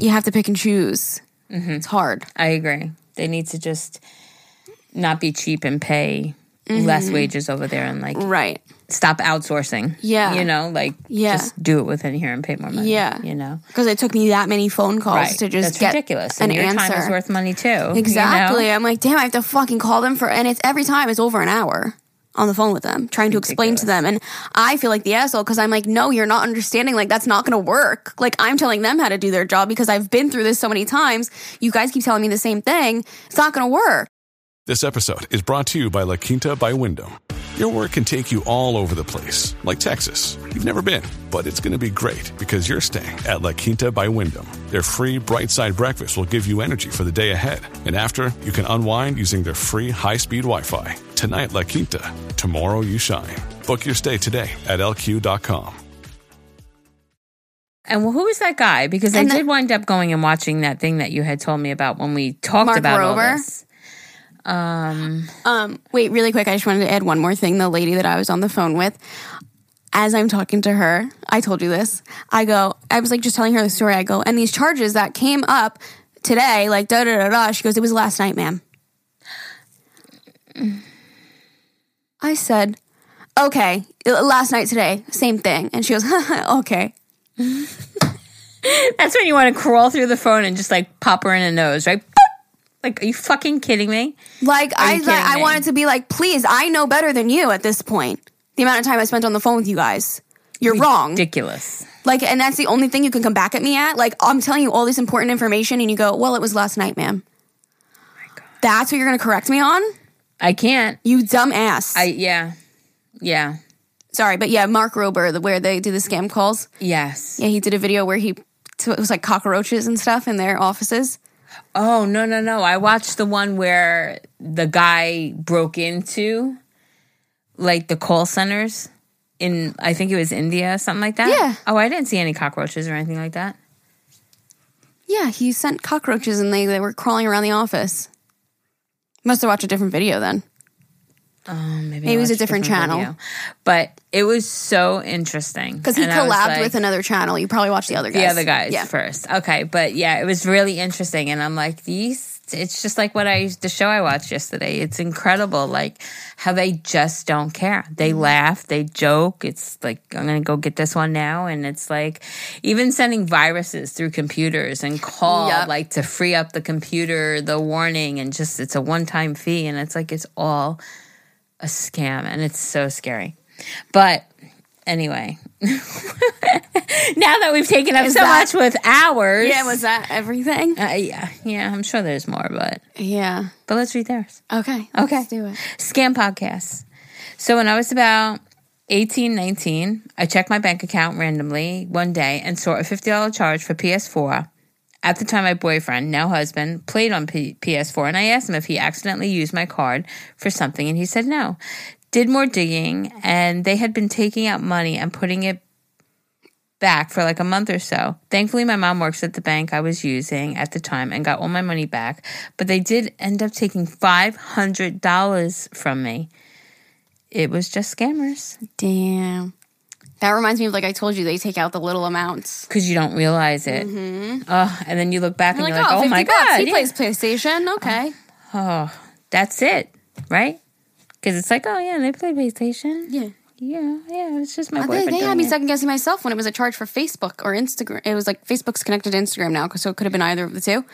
you have to pick and choose. Mm-hmm. It's hard. I agree. They need to just not be cheap and pay less mm-hmm. wages over there and like Right. stop outsourcing. Yeah. You know, like Yeah. just do it within here and pay more money. Yeah. You know? Because it took me that many phone calls Right. to just That's get ridiculous. an And your answer. time is worth money too. you know? Exactly. I'm like, damn, I have to fucking call them for, and it's every time it's over an hour on the phone with them, trying to explain to them. And I feel like the asshole because I'm like, no, you're not understanding. Like, that's not going to work. Like, I'm telling them how to do their job because I've been through this so many times. You guys keep telling me the same thing. It's not going to work. This episode is brought to you by La Quinta by Wyndham. Your work can take you all over the place, like Texas. You've never been, but it's going to be great because you're staying at La Quinta by Wyndham. Their free bright side breakfast will give you energy for the day ahead. And after, you can unwind using their free high speed Wi Fi. Tonight, La Quinta. Tomorrow, you shine. Book your stay today at lq.com. And well, who was that guy? Because And I the- did wind up going and watching that thing that you had told me about when we talked Mark about all this. Um, Um, wait, really quick. I just wanted to add one more thing. The lady that I was on the phone with, as I'm talking to her, I told you this. I go, I was like just telling her the story. I go, and these charges that came up today, like da da da da. She goes, it was last night, ma'am. I said, okay, last night today, same thing. And she goes, [LAUGHS] okay. [LAUGHS] that's when you want to crawl through the phone and just like pop her in the nose, right? Like, are you fucking kidding me? Like I, kidding I wanted to be like, please, I know better than you at this point. The amount of time I spent on the phone with you guys, you're wrong. Ridiculous. Like, and that's the only thing you can come back at me at. Like, I'm telling you all this important information, and you go, "Well, it was last night, ma'am." Oh that's what you're going to correct me on, I can't. you dumb ass. I yeah, yeah, Sorry, but yeah, Mark Rober, the, where they do the scam calls. yes. Yeah, he did a video where he so it was like cockroaches and stuff in their offices. Oh no no no! I watched the one where the guy broke into like the call centers in I think it was India, something like that. Yeah. Oh, I didn't see any cockroaches or anything like that. Yeah, he sent cockroaches, and they they were crawling around the office. Must have watched a different video then. Maybe, Maybe it was a watched different channel. video. but it was so interesting Because he And collabed like- with another channel. You probably watched the other guys. the other guys Yeah. first. Okay, but yeah, it was really interesting, and I'm like, these. It's just like what I the show I watched yesterday. It's incredible, like how they just don't care. They Mm-hmm. laugh, they joke. It's like I'm gonna go get this one now, and it's like even sending viruses through computers and call Yep. like to free up the computer, the warning, and just it's a one time fee, and it's like it's all a scam, and it's so scary. But anyway, [LAUGHS] now that we've taken up so that- much with hours, Yeah, was that everything? uh, yeah, yeah. I'm sure there's more, but Yeah. but let's read theirs. Okay. Okay. Let's do it. Scam podcasts. So when I was about 18, 19, I checked my bank account randomly one day and saw a $50 charge for PS4. At the time, my boyfriend, now husband, played on P- PS4, and I asked him if he accidentally used my card for something, and he said no. Did more digging, and they had been taking out money and putting it back for like a month or so. Thankfully, my mom works at the bank I was using at the time and got all my money back, but they did end up taking $500 from me. It was just scammers Damn. That reminds me of like I told you, they take out the little amounts. because you don't realize it. Oh, and then you look back and You're like, oh, oh 50 my bucks. God. He yeah. plays PlayStation. Uh, okay. Oh, that's it, right? Because it's like, oh, yeah, they play PlayStation. Yeah. Yeah, yeah, it's just my uh, They, boyfriend. they had me it. second guessing myself when it was a charge for Facebook or Instagram. It was like Facebook's connected to Instagram now, so it could have been either of the two.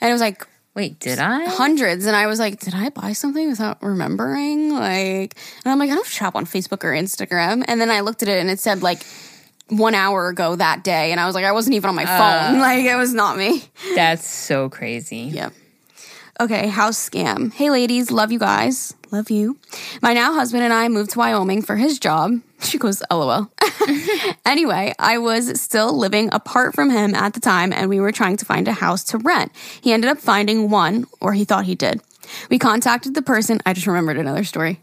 And it was like Wait, did I? hundreds. And I was like, did I buy something without remembering? Like, and I'm like, I don't shop on Facebook or Instagram. And then I looked at it and it said like one hour ago that day. And I was like, I wasn't even on my phone. Uh. Like, it was not me. That's so crazy. Yep. Okay, house scam. Hey, ladies, love you guys. Love you. My now husband and I moved to Wyoming for his job. [LAUGHS] She goes, lol. [LAUGHS] anyway, I was still living apart from him at the time, and we were trying to find a house to rent. He ended up finding one, or he thought he did. We contacted the person. I just remembered another story.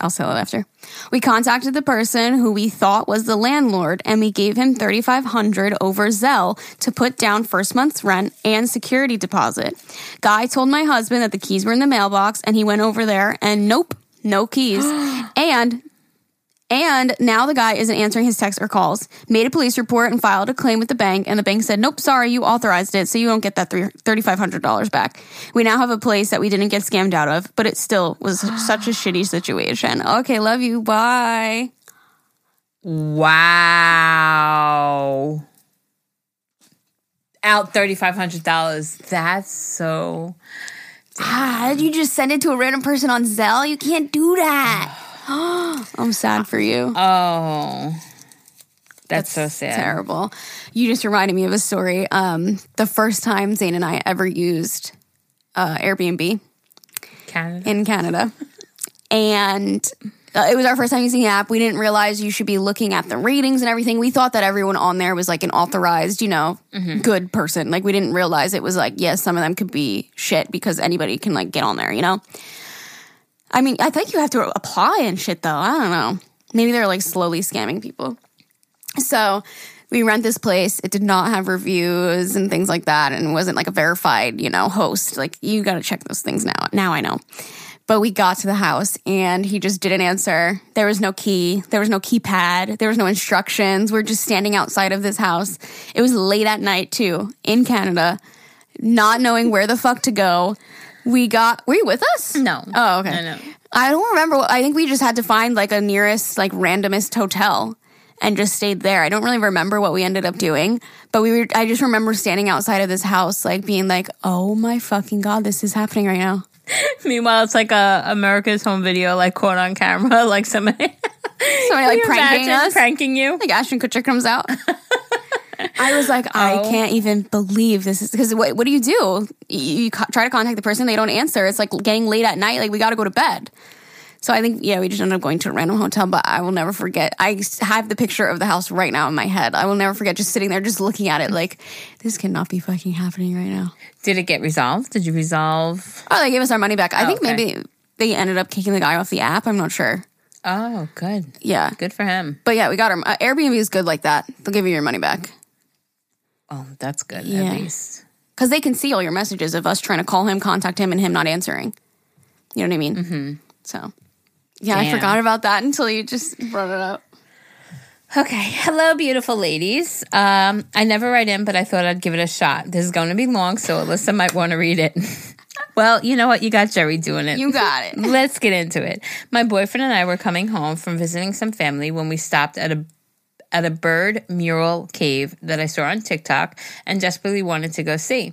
I'll say it after. We contacted the person who we thought was the landlord, and we gave him thirty five hundred over Zelle to put down first month's rent and security deposit. Guy told my husband that the keys were in the mailbox, and he went over there, and nope, no keys. [GASPS] and and now the guy isn't answering his texts or calls. Made a police report and filed a claim with the bank, and the bank said, Nope, sorry, you authorized it, so you don't get that three- $3,500 back. We now have a place that we didn't get scammed out of, but it still was [GASPS] such a shitty situation. Okay, love you. Bye. Wow. Out $3,500. That's so. Ah, you just send it to a random person on Zelle? You can't do that. [SIGHS] [SIGHS] [SIGHS] [GASPS] I'm sad for you. Oh. That's, so sad. terrible. You just reminded me of a story. Um, the first time Zane and I ever used uh, Airbnb, Canada. in Canada. And uh, it was our first time using the app. We didn't realize you should be looking at the ratings and everything. We thought that everyone on there was like an authorized, you know, good person. Like we didn't realize it was like, yes, some of them could be shit because anybody can like get on there, you know? I mean, I think you have to apply and shit though. I don't know. Maybe they're like slowly scamming people. So we rent this place. It did not have reviews and things like that, and wasn't like a verified, you know, host. Like you got to check those things now. Now I know. But we got to the house and he just didn't answer. There was no key. There was no keypad. There was no instructions. We're just standing outside of this house. It was late at night too in Canada, not knowing where the fuck to go. We got. Were you with us? No. Oh, okay. I know. I don't remember. I think we just had to find like a nearest, like randomest hotel and just stayed there. I don't really remember what we ended up doing, but we were, I just remember standing outside of this house, like being like, oh my fucking God, this is happening right now. [LAUGHS] Meanwhile, it's like a America's Home Video, like caught on camera, [LAUGHS] like somebody, Somebody like pranking us. pranking you. like Ashton Kutcher comes out. [LAUGHS] I was like, I Oh. can't even believe this is because what, what do you do? You, you co- try to contact the person, they don't answer. It's like getting late at night. Like we got to go to bed. So I think yeah, we just ended up going to a random hotel. But I will never forget. I have the picture of the house right now in my head. I will never forget just sitting there, just looking at it. Like this cannot be fucking happening right now. Did it get resolved? Did you resolve? Oh, they gave us our money back. I Oh, think okay. maybe they ended up kicking the guy off the app. I'm not sure. Oh, good. Yeah, Good for him. but yeah, we got our uh, Airbnb is good like that. They'll give you your money back. Oh, that's good Yeah. at least. because they can see all your messages of us trying to call him, contact him, and him not answering. You know what I mean? Mm-hmm. So, yeah, I forgot about that until you just brought it up. Okay. Hello, beautiful ladies. Um, I never write in, but I thought I'd give it a shot. This is going to be long, so Alyssa might want to read it. [LAUGHS] well, you know what? You got Jerry doing it. You got it. [LAUGHS] Let's get into it. My boyfriend and I were coming home from visiting some family when we stopped at a at a bird mural cave that I saw on TikTok and desperately wanted to go see.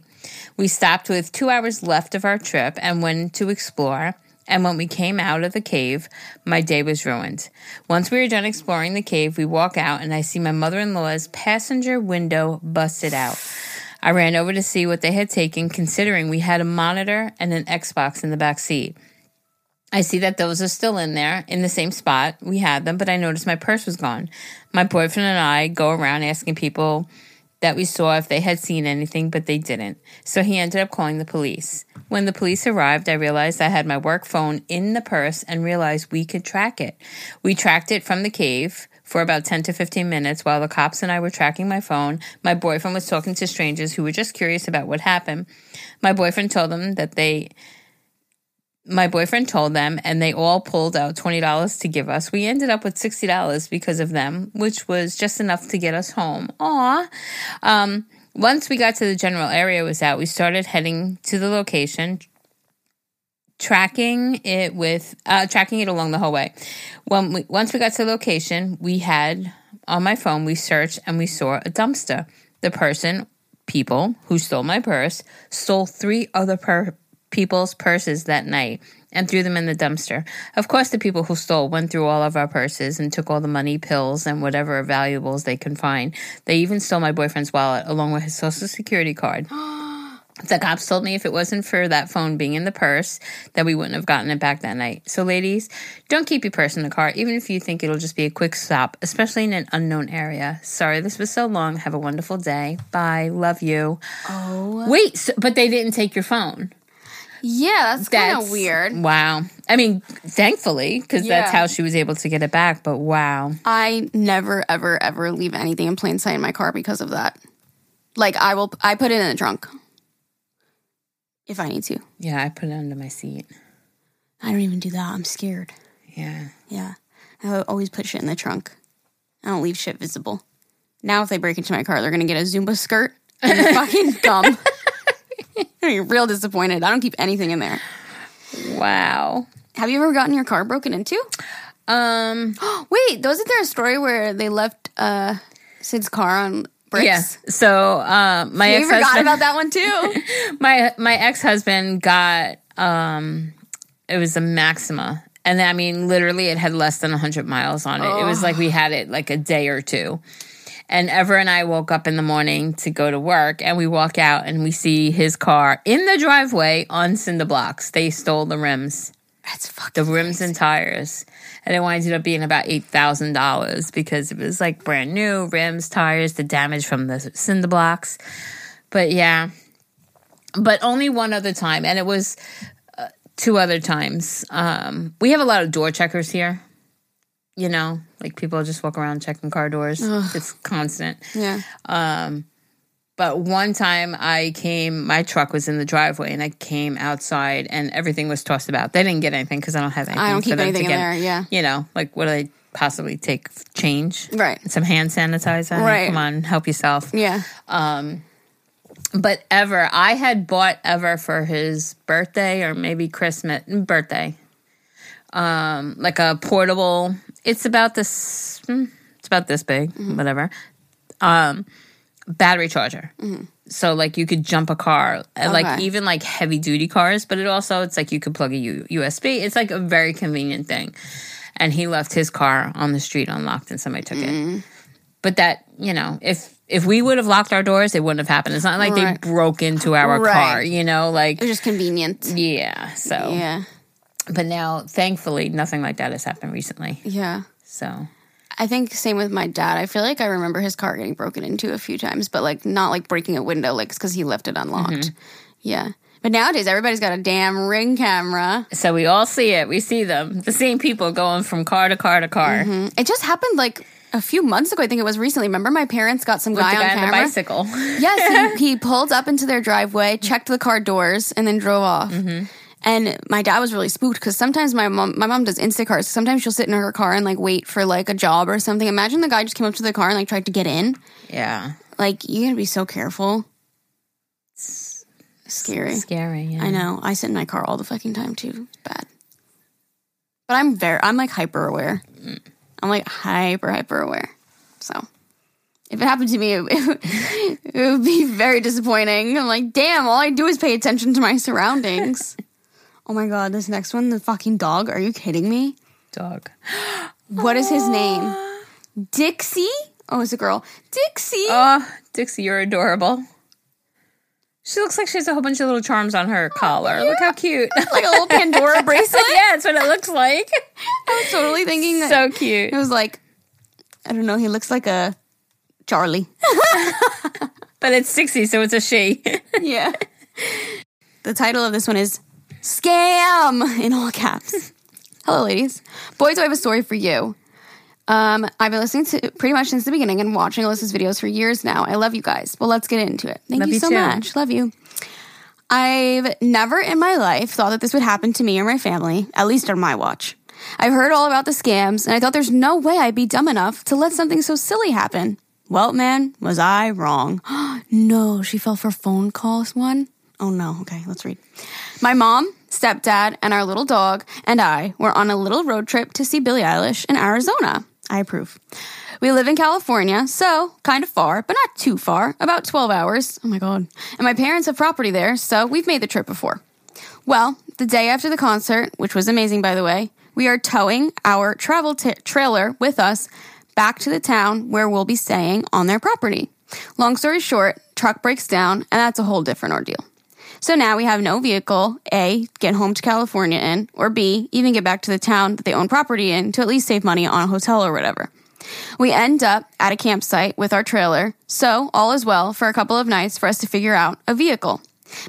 We stopped with 2 hours left of our trip and went to explore. And when we came out of the cave, my day was ruined. Once we were done exploring the cave, we walk out and I see my mother in law's passenger window busted out. I ran over to see what they had taken, considering we had a monitor and an Xbox in the back seat. I see that those are still in there in the same spot. We had them, but I noticed my purse was gone. My boyfriend and I go around asking people that we saw if they had seen anything, but they didn't. So he ended up calling the police. When the police arrived, I realized I had my work phone in the purse and realized we could track it. We tracked it from the cave for about 10 to 15 minutes while the cops and I were tracking my phone. My boyfriend was talking to strangers who were just curious about what happened. My boyfriend told them that they my boyfriend told them and they all pulled out $20 to give us. We ended up with $60 because of them, which was just enough to get us home. Aw. Um, once we got to the general area was out, we started heading to the location, tracking it with uh, tracking it along the whole way. When we, once we got to the location, we had on my phone we searched and we saw a dumpster. The person, people who stole my purse, stole three other per- people's purses that night and threw them in the dumpster. Of course, the people who stole went through all of our purses and took all the money, pills, and whatever valuables they could find. They even stole my boyfriend's wallet along with his social security card. [GASPS] The cops told me if it wasn't for that phone being in the purse, that we wouldn't have gotten it back that night. So, ladies, don't keep your purse in the car, even if you think it'll just be a quick stop, especially in an unknown area. Sorry this was so long. Have a wonderful day. Bye. Love you. Oh. Wait, so, but they didn't take your phone. Yeah, that's kind of weird. Wow. I mean, thankfully, because that's how she was able to get it back. But wow. I never, ever, ever leave anything in plain sight in my car because of that. Like I will, I put it in the trunk if I need to. Yeah, I put it under my seat. I don't even do that. I'm scared. Yeah. Yeah. I always put shit in the trunk. I don't leave shit visible. Now, if they break into my car, they're going to get a Zumba skirt and [LAUGHS] fucking gum. [LAUGHS] Be real disappointed. I don't keep anything in there. Wow. Have you ever gotten your car broken into? Um. [GASPS] Wait, wasn't there a story where they left uh, Sid's car on bricks? Yeah. So, uh, my ex forgot about that one too. [LAUGHS] my my ex husband got um it was a Maxima. And I mean literally it had less than 100 miles on it. It was like we had it like a day or two. And Ever and I woke up in the morning to go to work, and we walk out and we see his car in the driveway on cinder blocks. They stole the rims, That's fucking the rims and tires, and it ended up being about eight thousand dollars because it was like brand new rims, tires, the damage from the cinder blocks. But yeah, but only one other time, and it was uh, two other times. Um, we have a lot of door checkers here. You know, like people just walk around checking car doors. It's constant. Yeah. Um, But one time I came, my truck was in the driveway, and I came outside, and everything was tossed about. They didn't get anything because I don't have anything. I don't for keep anything in get. there, yeah. You know, like what do they possibly take? Change, Right. Some hand sanitizer, Right. Come on, help yourself. Yeah. Um, But Ever, I had bought Ever for his birthday or maybe Christmas birthday, um, like a portable. It's about this. hmm, It's about this big, Mm-hmm. whatever. Um, battery charger. So like you could jump a car, uh, like even like heavy duty cars. But it also it's like you could plug a U- USB. It's like a very convenient thing. And he left his car on the street unlocked, and somebody took Mm. it. But that you know, if if we would have locked our doors, it wouldn't have happened. It's not like Right. they broke into our Right. car, you know, like It was just convenient. yeah. So, Yeah. But now, thankfully, nothing like that has happened recently. Yeah. So, I think same with my dad. I feel like I remember his car getting broken into a few times, but like not like breaking a window, like because he left it unlocked. Mm-hmm. Yeah. But nowadays, everybody's got a damn ring camera. so we all see it. We see them, the same people going from car to car to car. It just happened like a few months ago. I think it was recently. Remember, my parents got some With guy, guy on on the camera. bicycle. Yes, he, [LAUGHS] he pulled up into their driveway, checked the car doors, and then drove off. Mm-hmm. And my dad was really spooked because sometimes my mom, my mom does Instacart. So sometimes she'll sit in her car and like wait for like a job or something. Imagine the guy just came up to the car and like tried to get in. yeah. Like you gotta be so careful. It's Scary. Scary. Yeah. I know. I sit in my car all the fucking time too. It's bad. But I'm very, I'm like hyper aware. Mm. I'm like hyper, hyper aware. So if it happened to me, [LAUGHS] it, it would be very disappointing. I'm like, damn, all I do is pay attention to my surroundings. Oh my God, this next one, the fucking dog. Are you kidding me? Dog. What is his name? [GASPS] Dixie? Oh, it's a girl. Dixie. Oh, Dixie, you're adorable. She looks like she has a whole bunch of little charms on her oh, collar. Look how cute. like a little Pandora [LAUGHS] bracelet. yeah, that's what it looks like. [LAUGHS] I was totally thinking that. So cute. It was like, I don't know, he looks like a Charlie. [LAUGHS] But it's 60, so it's a she. yeah. The title of this one is Scam in all caps. Hello, ladies. Boys, I have a story for you. Um, I've been listening to pretty much since the beginning and watching Alyssa's videos for years now. I love you guys. Well, let's get into it. Thank Love you you so much. Love you. I've never in my life thought that this would happen to me or my family, at least on my watch. I've heard all about the scams, and I thought there's no way I'd be dumb enough to let something so silly happen. Well, man, was I wrong. [GASPS] no, she fell for phone calls one. Oh no, okay, let's read. My mom, stepdad, and our little dog and I were on a little road trip to see Billie Eilish in Arizona. I approve. We live in California, so kind of far, but not too far, about 12 hours. Oh my God. And my parents have property there, so we've made the trip before. Well, the day after the concert, which was amazing by the way, we are towing our travel t- trailer with us back to the town where we'll be staying on their property. Long story short, truck breaks down, and that's a whole different ordeal. So now we have no vehicle, A, get home to California in, or B, even get back to the town that they own property in to at least save money on a hotel or whatever. We end up at a campsite with our trailer, so all is well for a couple of nights for us to figure out a vehicle.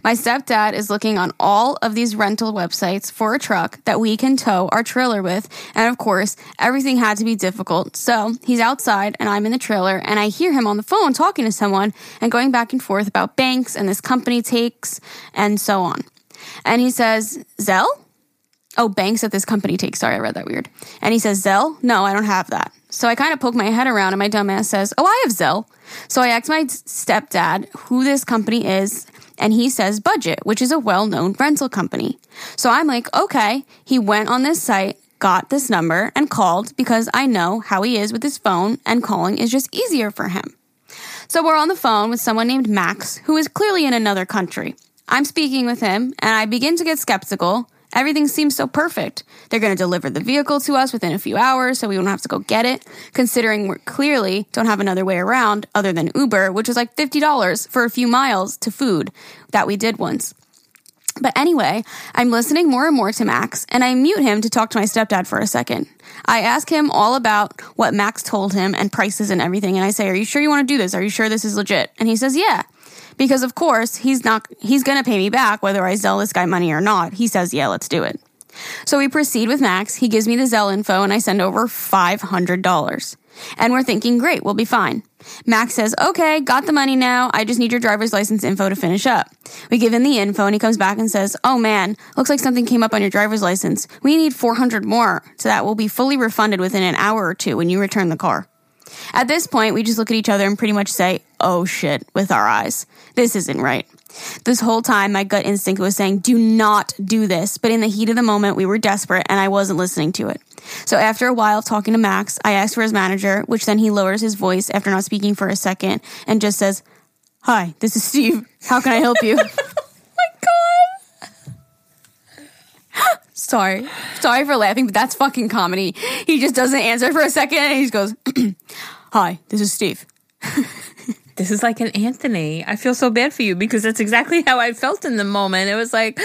My stepdad is looking on all of these rental websites for a truck that we can tow our trailer with. And of course, everything had to be difficult. So he's outside and I'm in the trailer and I hear him on the phone talking to someone and going back and forth about banks and this company takes and so on. And he says, Zelle? Oh, banks that this company takes. Sorry, I read that weird. And he says, Zelle? No, I don't have that. So I kind of poke my head around and my dumbass says, Oh, I have Zelle. So I asked my stepdad who this company is and he says Budget, which is a well known rental company. So I'm like, okay. He went on this site, got this number, and called because I know how he is with his phone, and calling is just easier for him. So we're on the phone with someone named Max, who is clearly in another country. I'm speaking with him, and I begin to get skeptical Everything seems so perfect. They're going to deliver the vehicle to us within a few hours so we won't have to go get it, considering we clearly don't have another way around other than Uber, which is like $50 for a few miles to food that we did once. But anyway, I'm listening more and more to Max, and I mute him to talk to my stepdad for a second. I ask him all about what Max told him and prices and everything, and I say, Are you sure you want to do this? Are you sure this is legit? And he says, Yeah. Because of course, he's not he's gonna pay me back whether I sell this guy money or not. He says, Yeah, let's do it. So we proceed with Max. He gives me the Zelle info and I send over $500. And we're thinking, great, we'll be fine. Max says, okay, got the money now. I just need your driver's license info to finish up. We give him the info and he comes back and says, oh man, looks like something came up on your driver's license. We need 400 more so that will be fully refunded within an hour or two when you return the car. At this point, we just look at each other and pretty much say, oh shit, with our eyes. This isn't right. This whole time, my gut instinct was saying, do not do this. But in the heat of the moment, we were desperate and I wasn't listening to it. So after a while of talking to Max, I asked for his manager, which then he lowers his voice after not speaking for a second and just says, Hi, this is Steve. How can I help you? [LAUGHS] [LAUGHS] Oh my God [GASPS] Sorry. Sorry for laughing, but that's fucking comedy. He just doesn't answer for a second and he just goes, [CLEARS THROAT] Hi, this is Steve. [LAUGHS] This is like an Anthony. I feel so bad for you because that's exactly how I felt in the moment. It was like,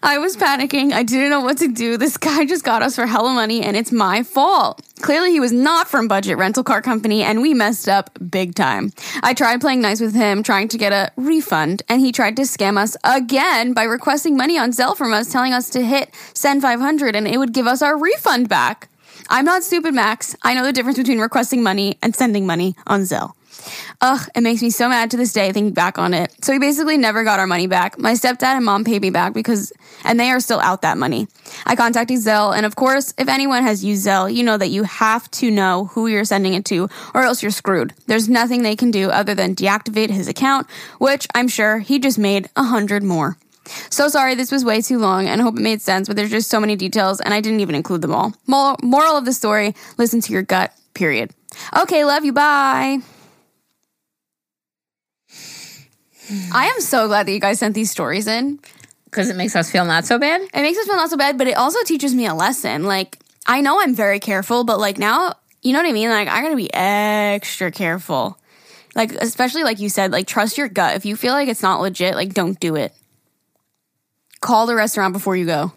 I was panicking. I didn't know what to do. This guy just got us for hella money and it's my fault. Clearly, he was not from Budget Rental Car Company and we messed up big time. I tried playing nice with him, trying to get a refund, and he tried to scam us again by requesting money on Zelle from us, telling us to hit send 500 and it would give us our refund back. I'm not stupid, Max. I know the difference between requesting money and sending money on Zelle. Ugh, it makes me so mad to this day thinking back on it. So we basically never got our money back. My stepdad and mom paid me back because, and they are still out that money. I contacted Zelle, and of course, if anyone has used Zelle, you know that you have to know who you're sending it to, or else you're screwed. There's nothing they can do other than deactivate his account, which I'm sure he just made a hundred more. So sorry, this was way too long, and I hope it made sense, but there's just so many details, and I didn't even include them all. Moral, moral of the story listen to your gut, period. Okay, love you, bye. I am so glad that you guys sent these stories in. because it makes us feel not so bad. It makes us feel not so bad, but it also teaches me a lesson. Like, I know I'm very careful, but like now, you know what I mean? Like, I gotta be extra careful. Like, especially like you said, like, trust your gut. If you feel like it's not legit, like, don't do it. Call the restaurant before you go.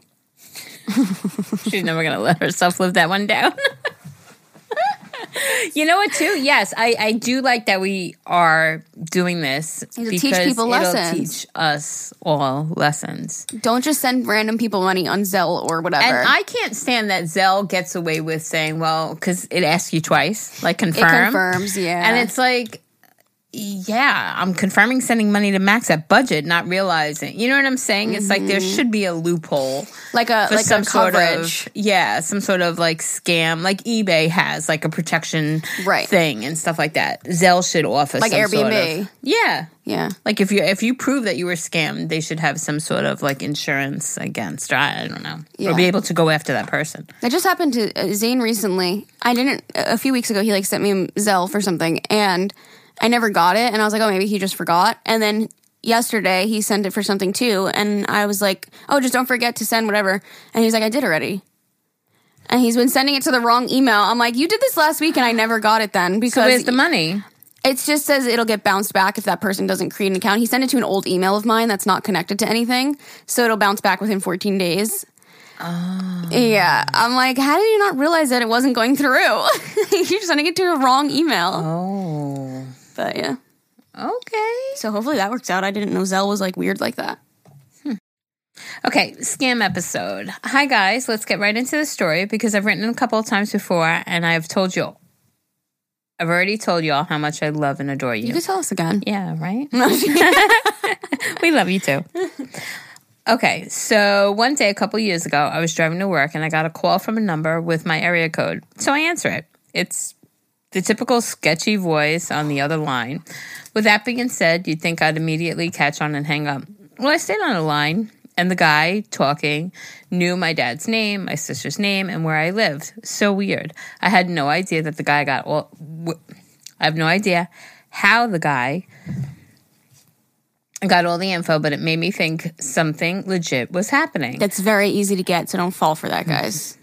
[LAUGHS] She's never gonna let herself live that one down. [LAUGHS] you know what? Too yes, I I do like that we are doing this It'll teach people it'll lessons. teach us all lessons. Don't just send random people money on Zelle or whatever. And I can't stand that Zelle gets away with saying, "Well," because it asks you twice, like it confirm, confirms, yeah. and it's like. Yeah, I'm confirming sending money to Max at budget, not realizing. You know what I'm saying? It's like there should be a loophole. like a like some a sort coverage. of yeah, some sort of like scam, like eBay has like a protection Right. thing and stuff like that. Zelle should offer Like some sort Airbnb. of- yeah, yeah. like if you if you prove that you were scammed, they should have some sort of like insurance against. Or I don't know, Yeah. or be able to go after that person. That just happened to uh, Zane recently. I didn't a few weeks ago. He like sent me a Zelle for something, and I never got it. And I was like, oh, maybe he just forgot. And then yesterday he sent it for something too, and I was like, oh, just don't forget to send whatever. And he's like, I did already. And he's been sending it to the wrong email. I'm like, you did this last week, and I never got it then So because where's the money? it just says it'll get bounced back if that person doesn't create an account. He sent it to an old email of mine that's not connected to anything, so it'll bounce back within 14 days. Oh. Yeah, I'm like, how did you not realize that it wasn't going through? [LAUGHS] You're sending it to a wrong email. Oh, But yeah, okay. so hopefully that works out. I didn't know Zelle was like weird like that. Hmm. Okay, scam episode. Hi guys, let's get right into the story because I've written it a couple of times before and I've told you I've already told you all how much I love and adore you. You could tell us again. yeah, right? [LAUGHS] we love you too. Okay, so one day a couple years ago, I was driving to work and I got a call from a number with my area code. So I answer it. It's the typical sketchy voice on the other line. With that being said, you'd think I'd immediately catch on and hang up. Well, I stayed on the line, and the guy talking knew my dad's name, my sister's name, and where I lived. So weird. I had no idea that the guy got all. I have no idea how the guy got all the info, but it made me think something legit was happening. That's very easy to get, so don't fall for that, guys.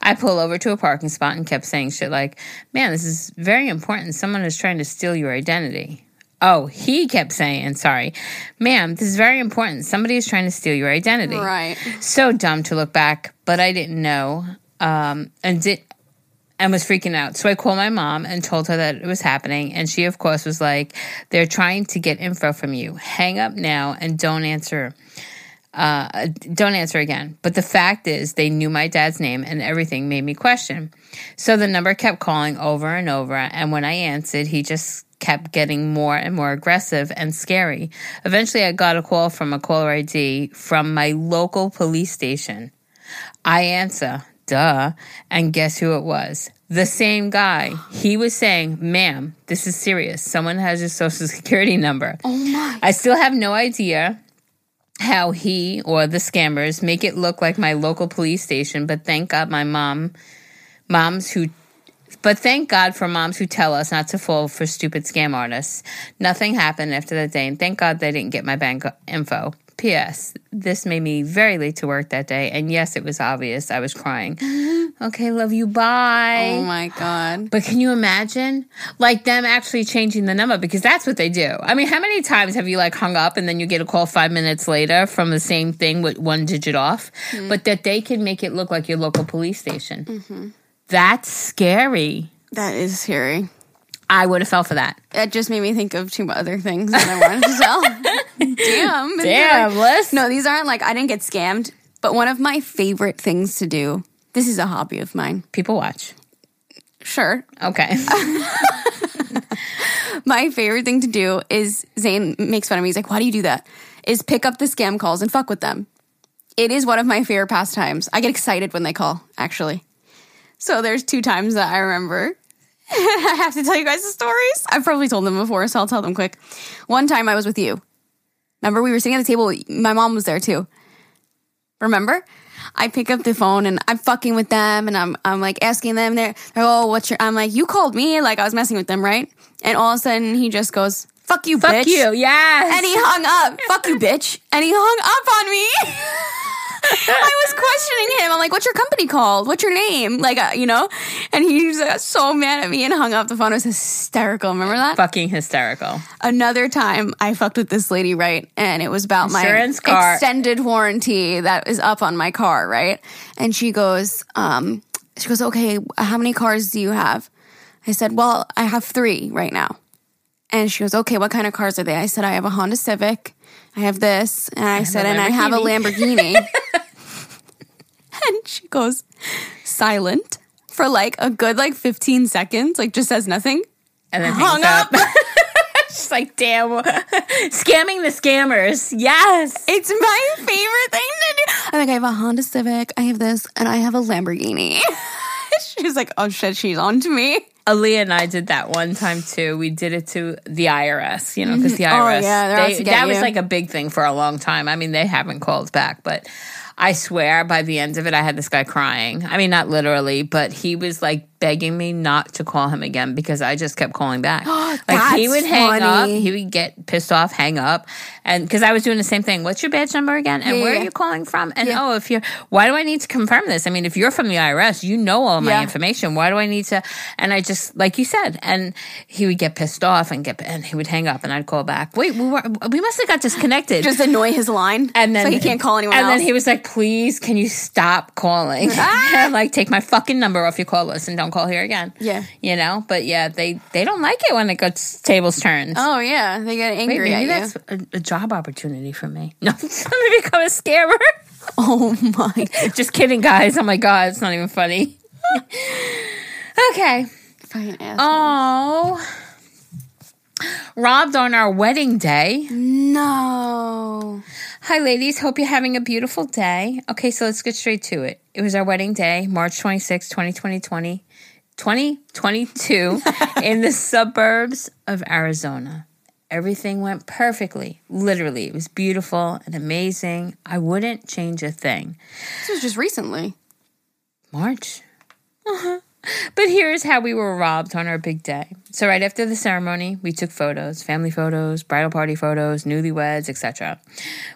I pull over to a parking spot and kept saying shit like, man, this is very important. Someone is trying to steal your identity. Oh, he kept saying, sorry, ma'am, this is very important. Somebody is trying to steal your identity. Right. So dumb to look back, but I didn't know um, and did and was freaking out. So I called my mom and told her that it was happening. And she, of course, was like, they're trying to get info from you. Hang up now and don't answer uh, don't answer again. But the fact is, they knew my dad's name and everything made me question. So the number kept calling over and over. And when I answered, he just kept getting more and more aggressive and scary. Eventually, I got a call from a caller ID from my local police station. I answer, duh, and guess who it was? The same guy. He was saying, ma'am, this is serious. Someone has your social security number. Oh my. I still have no idea how he or the scammers make it look like my local police station, but thank God my mom, moms who, but thank God for moms who tell us not to fall for stupid scam artists. Nothing happened after that day, and thank God they didn't get my bank info. P.S. This made me very late to work that day, and yes, it was obvious I was crying. [LAUGHS] okay, love you, bye. Oh my god. But can you imagine like them actually changing the number because that's what they do. I mean, how many times have you like hung up and then you get a call 5 minutes later from the same thing with one digit off, mm-hmm. but that they can make it look like your local police station. Mm-hmm. That's scary. That is scary. I would have fell for that. It just made me think of two other things that I wanted to tell. [LAUGHS] Damn. Damn. No, these aren't like I didn't get scammed, but one of my favorite things to do. This is a hobby of mine. People watch. Sure. Okay. [LAUGHS] My favorite thing to do is Zane makes fun of me. He's like, "Why do you do that?" Is pick up the scam calls and fuck with them. It is one of my favorite pastimes. I get excited when they call, actually. So there's two times that I remember. [LAUGHS] I have to tell you guys the stories. I've probably told them before, so I'll tell them quick. One time I was with you. Remember, we were sitting at the table. My mom was there too. Remember? I pick up the phone and I'm fucking with them and I'm I'm like asking them they're, they're oh what's your I'm like you called me like I was messing with them right and all of a sudden he just goes fuck you Fuck bitch you. Yes. and he hung up fuck you bitch and he hung up on me [LAUGHS] [LAUGHS] I was questioning him I'm like what's your company called what's your name like uh, you know and he was uh, so mad at me and hung up the phone it was hysterical remember that Fucking hysterical. another time I fucked with this lady, right? And it was about Insurance my car. extended warranty that is up on my car, right? And she goes, um, she goes, okay, how many cars do you have? I said, well, I have three right now. And she goes, okay, what kind of cars are they? I said, I have a Honda Civic. I have this. And I, said, and I have a Lamborghini. [LAUGHS] [LAUGHS] and she goes, silent for like a good like 15 seconds, like just says nothing. And then Hung up. up. [LAUGHS] She's like, damn, scamming the scammers. Yes. It's my favorite thing to do. I'm like, I have a Honda Civic, I have this, and I have a Lamborghini. She's like, oh shit, she's on to me. Aaliyah and I did that one time too. We did it to the IRS, you know, because the IRS, Oh, yeah, they- that was like a big thing for a long time. I mean, they haven't called back, but I swear by the end of it, I had this guy crying. I mean, not literally, but he was like begging me not to call him again because I just kept calling back. [GASPS] like he would hang up, he would get pissed off, hang up, and because I was doing the same thing. What's your badge number again? And Yeah, where yeah. are you calling from? And oh, if you're, why do I need to confirm this? I mean, if you're from the IRS, you know all my Yeah. information. Why do I need to? And I just, like you said, and he would get pissed off and get, and he would hang up, and I'd call back. Wait, we were, we must have got disconnected. Just annoy his line. and then so he can't call anyone And else. then he was like, "Please, can you stop calling? and [LAUGHS] [LAUGHS] like, take my fucking number off your call list and don't call here again." Yeah. you know. But yeah, they they don't like it when it gets tables turned. oh yeah, they get Wait, angry maybe at you. that's a, a job opportunity for me. [LAUGHS] No, I'm gonna become a scammer. [LAUGHS] Oh my. [LAUGHS] Just kidding, guys. Oh my god, it's not even funny. okay. Fucking ass. Oh. Robbed on our wedding day. no. Hi, ladies. Hope you're having a beautiful day. Okay, so let's get straight to it. It was our wedding day, March 26, 2020, 2022, [LAUGHS] in the suburbs of Arizona. Everything went perfectly. Literally, it was beautiful and amazing. I wouldn't change a thing. This was just recently. March. Uh huh. But here's how we were robbed on our big day. So right after the ceremony, we took photos, family photos, bridal party photos, newlyweds, etc.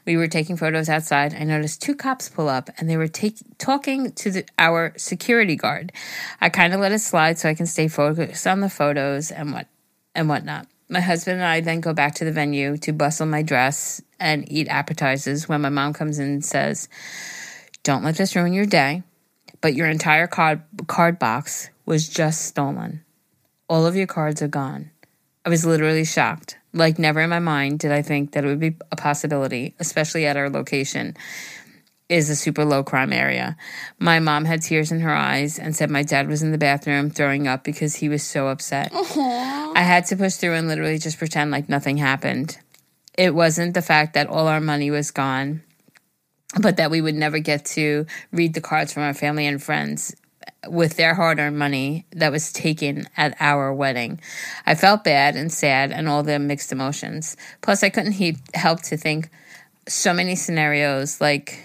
We were taking photos outside. I noticed two cops pull up and they were take, talking to the, our security guard. I kind of let it slide so I can stay focused on the photos and what and whatnot. My husband and I then go back to the venue to bustle my dress and eat appetizers when my mom comes in and says, Don't let this ruin your day, but your entire card, card box was just stolen. All of your cards are gone. I was literally shocked. Like, never in my mind did I think that it would be a possibility, especially at our location is a super low crime area. My mom had tears in her eyes and said my dad was in the bathroom throwing up because he was so upset. I had to push through and literally just pretend like nothing happened. It wasn't the fact that all our money was gone, but that we would never get to read the cards from our family and friends with their hard earned money that was taken at our wedding. I felt bad and sad and all the mixed emotions. Plus, I couldn't he- help to think so many scenarios like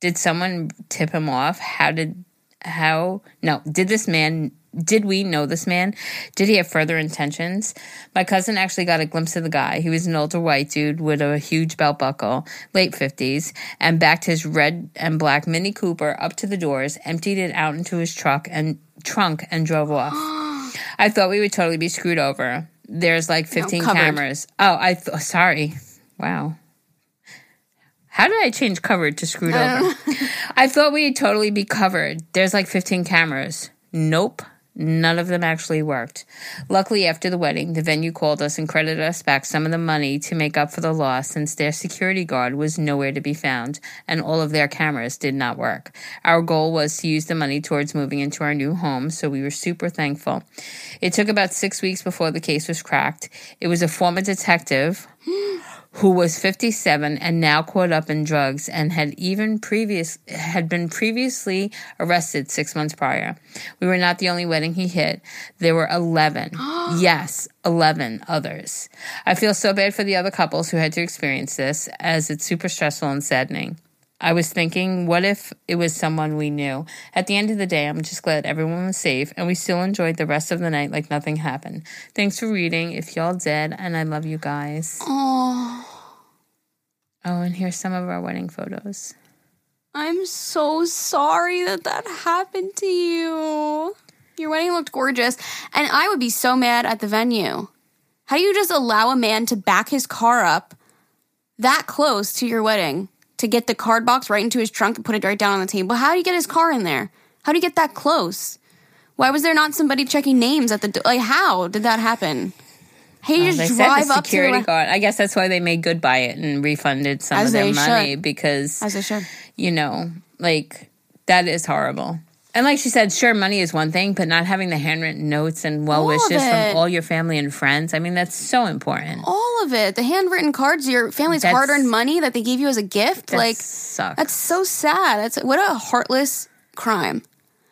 did someone tip him off? How did how no, did this man did we know this man? Did he have further intentions? My cousin actually got a glimpse of the guy. He was an older white dude with a huge belt buckle, late 50s, and backed his red and black Mini Cooper up to the doors, emptied it out into his truck and trunk and drove off. [GASPS] I thought we would totally be screwed over. There's like 15 covered. cameras. Oh, I th- sorry. Wow. How did I change covered to screwed over? [LAUGHS] I thought we'd totally be covered. There's like 15 cameras. Nope. None of them actually worked. Luckily, after the wedding, the venue called us and credited us back some of the money to make up for the loss since their security guard was nowhere to be found and all of their cameras did not work. Our goal was to use the money towards moving into our new home, so we were super thankful. It took about six weeks before the case was cracked. It was a former detective [GASPS] [GASPS] who was 57 and now caught up in drugs and had even previous had been previously arrested 6 months prior. We were not the only wedding he hit. There were 11. [GASPS] yes, 11 others. I feel so bad for the other couples who had to experience this as it's super stressful and saddening. I was thinking, what if it was someone we knew? At the end of the day, I'm just glad everyone was safe and we still enjoyed the rest of the night like nothing happened. Thanks for reading. If y'all did, and I love you guys. Oh, Oh, and here's some of our wedding photos. I'm so sorry that that happened to you. Your wedding looked gorgeous, and I would be so mad at the venue. How do you just allow a man to back his car up that close to your wedding to get the card box right into his trunk and put it right down on the table? But how do you get his car in there? How do you get that close? Why was there not somebody checking names at the door? Like, how did that happen? How do you They just said drive the up to security guard. I guess that's why they made good by it and refunded some As of their money should. because as they should. you know, like that is horrible. And like she said, sure, money is one thing, but not having the handwritten notes and well All wishes from all your family and friends. I mean, that's so important. All of it. The handwritten cards, your family's That's- hard earned money that they gave you as a gift. That like, sucks. that's so sad. That's what a heartless crime.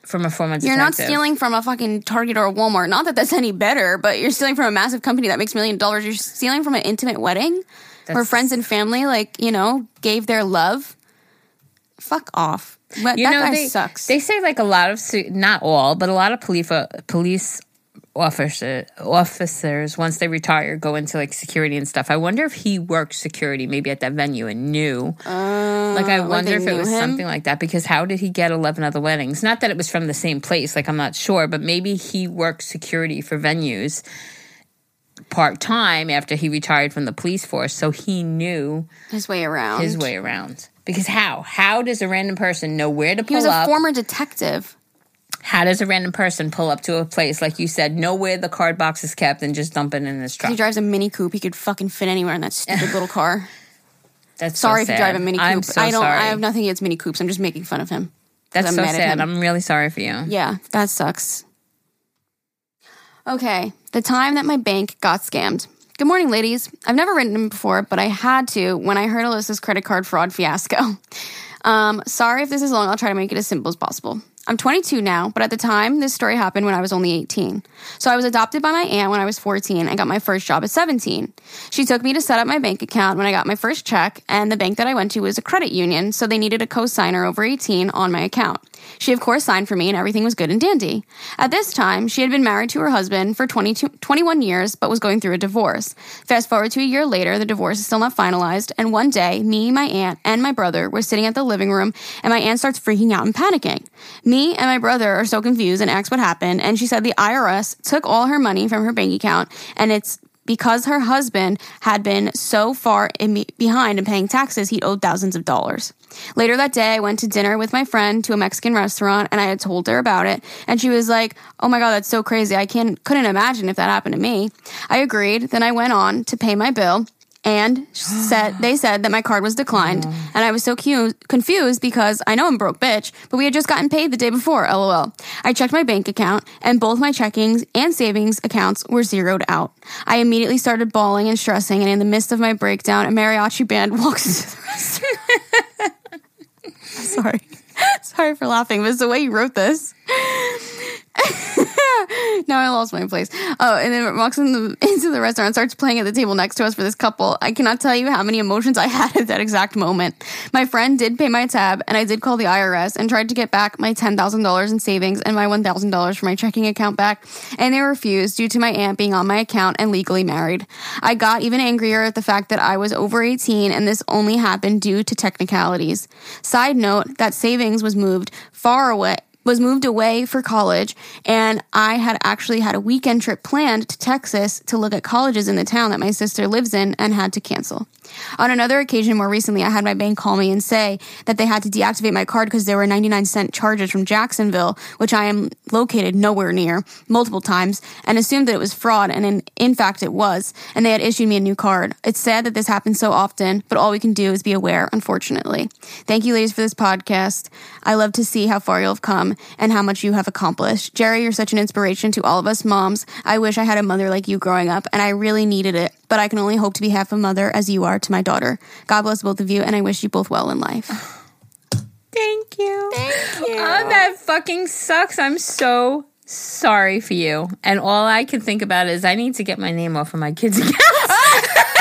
from a former You're not stealing from a fucking Target or a Walmart. Not that that's any better, but you're stealing from a massive company that makes million dollars. You're stealing from an intimate wedding where friends and family, like, you know, gave their love. Fuck off. But You that know, guy they, sucks. They say like a lot of, not all, but a lot of police uh, police officer, officers once they retire go into like security and stuff. I wonder if he worked security maybe at that venue and knew. Uh, like I wonder they if it was him? something like that because how did he get 11 other weddings? Not that it was from the same place, like I'm not sure, but maybe he worked security for venues part time after he retired from the police force so he knew his way around. his way around. Because how? How does a random person know where to pull up? He was a up? former detective. How does a random person pull up to a place like you said, know where the card box is kept, and just dump it in his truck? He drives a Mini Coupe. He could fucking fit anywhere in that stupid little car. [LAUGHS] That's so Sorry if you drive a Mini Coupe. I'm so I don't. sorry. I have nothing against Mini Coupes. I'm just making fun of him. That's I'm so sad. I'm really sorry for you. Yeah, that sucks. Okay, the time that my bank got scammed. Good morning, ladies. I've never written them before, but I had to when I heard Alyssa's credit card fraud fiasco. [LAUGHS] Um, sorry if this is long. I'll try to make it as simple as possible. I'm 22 now, but at the time, this story happened when I was only 18. So I was adopted by my aunt when I was 14 and got my first job at 17. She took me to set up my bank account when I got my first check, and the bank that I went to was a credit union, so they needed a co-signer over 18 on my account. She, of course, signed for me and everything was good and dandy. At this time, she had been married to her husband for 22, 21 years but was going through a divorce. Fast forward to a year later, the divorce is still not finalized, and one day, me, my aunt, and my brother were sitting at the living room, and my aunt starts freaking out and panicking. Me and my brother are so confused and asked what happened, and she said the IRS took all her money from her bank account, and it's because her husband had been so far in behind in paying taxes, he owed thousands of dollars. Later that day, I went to dinner with my friend to a Mexican restaurant and I had told her about it. And she was like, Oh my God, that's so crazy. I can't, couldn't imagine if that happened to me. I agreed. Then I went on to pay my bill and said they said that my card was declined. [GASPS] And i was so cu- confused because i know i'm broke bitch but we had just gotten paid the day before lol. I checked my bank account and both my checkings and savings accounts were zeroed out. I immediately started bawling and stressing and in the midst of my breakdown a mariachi band [LAUGHS] walks into the restaurant [LAUGHS] sorry. Sorry for laughing. But it's the way you wrote this [LAUGHS] now I lost my place. Oh, and then walks in the, [LAUGHS] into the restaurant, starts playing at the table next to us for this couple. I cannot tell you how many emotions I [LAUGHS] had at that exact moment. My friend did pay my tab, and I did call the IRS and tried to get back my $10,000 in savings and my $1,000 for my checking account back, and they refused due to my aunt being on my account and legally married. I got even angrier at the fact that I was over 18 and this only happened due to technicalities. Side note, that savings was moved far away was moved away for college and I had actually had a weekend trip planned to Texas to look at colleges in the town that my sister lives in and had to cancel. On another occasion more recently, I had my bank call me and say that they had to deactivate my card because there were 99 cent charges from Jacksonville, which I am located nowhere near, multiple times, and assumed that it was fraud, and in, in fact it was, and they had issued me a new card. It's sad that this happens so often, but all we can do is be aware, unfortunately. Thank you, ladies, for this podcast. I love to see how far you'll have come and how much you have accomplished. Jerry, you're such an inspiration to all of us moms. I wish I had a mother like you growing up, and I really needed it, but I can only hope to be half a mother as you are to my daughter. God bless both of you, and I wish you both well in life. [SIGHS] Thank you. Thank oh, you. Oh, that fucking sucks. I'm so sorry for you. And all I can think about is I need to get my name off of my kids' accounts. [LAUGHS]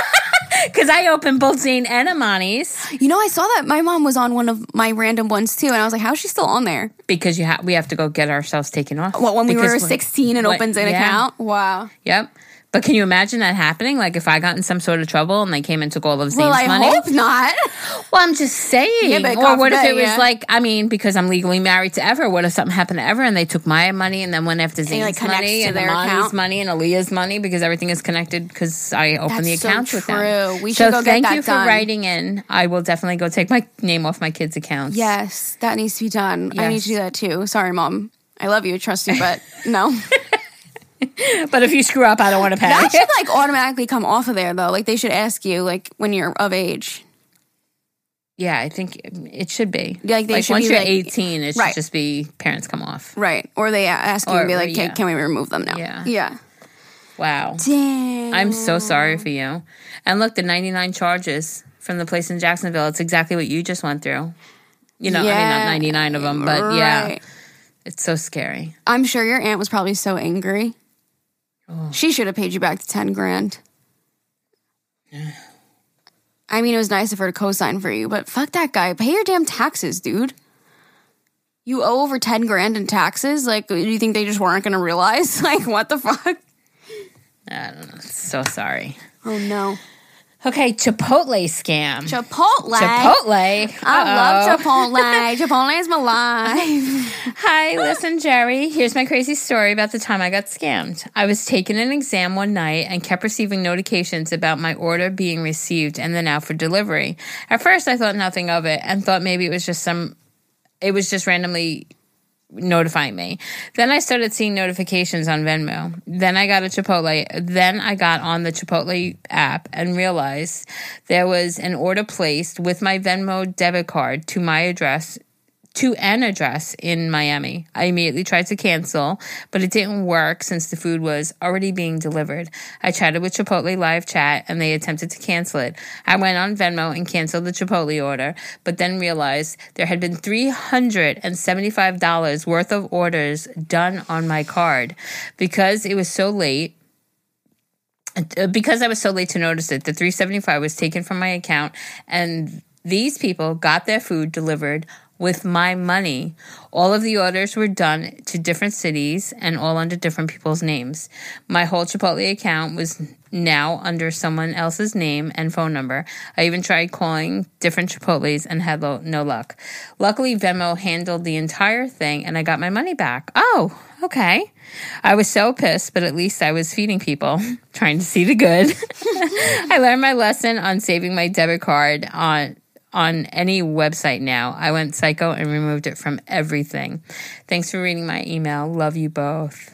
[LAUGHS] Because I opened both Zane and Amani's You know, I saw that my mom was on one of my random ones too, and I was like, "How's she still on there?" because you ha- we have to go get ourselves taken off. What when we Because were sixteen and what- opens an yeah. account? Wow. Yep. But can you imagine that happening? Like if I got in some sort of trouble and they came and took all of Zane's Well, I money? hope not. [LAUGHS] Well, I'm just saying. Yeah, but or what if it was yeah. like, I mean, because I'm legally married to Ever, what if something happened to Ever and they took my money and then went after Zane's like, connects money and their Amani's money and Aaliyah's money because everything is connected because I opened That's the so accounts with them. true. We so should go get thank that you for writing in. I will definitely go take my name off my kids' accounts. Yes, that needs to be done. I need to do that too. Sorry, mom. I love you, trust you, but [LAUGHS] no. [LAUGHS] But if you screw up, I don't want to pay. that should like [LAUGHS] automatically come off of there though. Like they should ask you like when you're of age. yeah, I think it should be. Like, they should once be, you're like- 18, it should Right. just be parents come off. Right. Or they ask you and be like, yeah. can, can we remove them now? Yeah. Yeah. Wow. Damn. I'm so sorry for you. And look, the 99 charges from the place in Jacksonville, it's exactly what you just went through. You know, I mean, not 99 of them, but yeah, it's so scary. I'm sure your aunt was probably so angry. Oh. She should have paid you back the 10 grand. I mean, it was nice of her to co sign for you, but fuck that guy. Pay your damn taxes, dude. You owe over 10 grand in taxes? Like, do you think they just weren't going to realize? [LAUGHS] Like, what the fuck? I don't know. So sorry. Oh, no. Okay, Chipotle scam. Chipotle. Chipotle. I love Chipotle. [LAUGHS] Chipotle is my life. Hi, listen, Jerry. Here's my crazy story about the time I got scammed. I was taking an exam one night and kept receiving notifications about my order being received and then out for delivery. At first, I thought nothing of it and thought maybe it was just some, it was just randomly notifying me. Then I started seeing notifications on Venmo. Then I got a Chipotle. Then I got on the Chipotle app and realized there was an order placed with my Venmo debit card to my address to an address in Miami. I immediately tried to cancel, but it didn't work since the food was already being delivered. I chatted with Chipotle live chat and they attempted to cancel it. I went on Venmo and canceled the Chipotle order, but then realized there had been $375 worth of orders done on my card. Because it was so late, uh, because I was so late to notice it, the 375 was taken from my account and these people got their food delivered with my money. All of the orders were done to different cities and all under different people's names. My whole Chipotle account was now under someone else's name and phone number. I even tried calling different Chipotles and had no luck. Luckily, Venmo handled the entire thing and I got my money back. Oh, okay. I was so pissed, but at least I was feeding people, [LAUGHS] trying to see the good. [LAUGHS] I learned my lesson on saving my debit card on on any website now. I went psycho and removed it from everything. Thanks for reading my email. Love you both.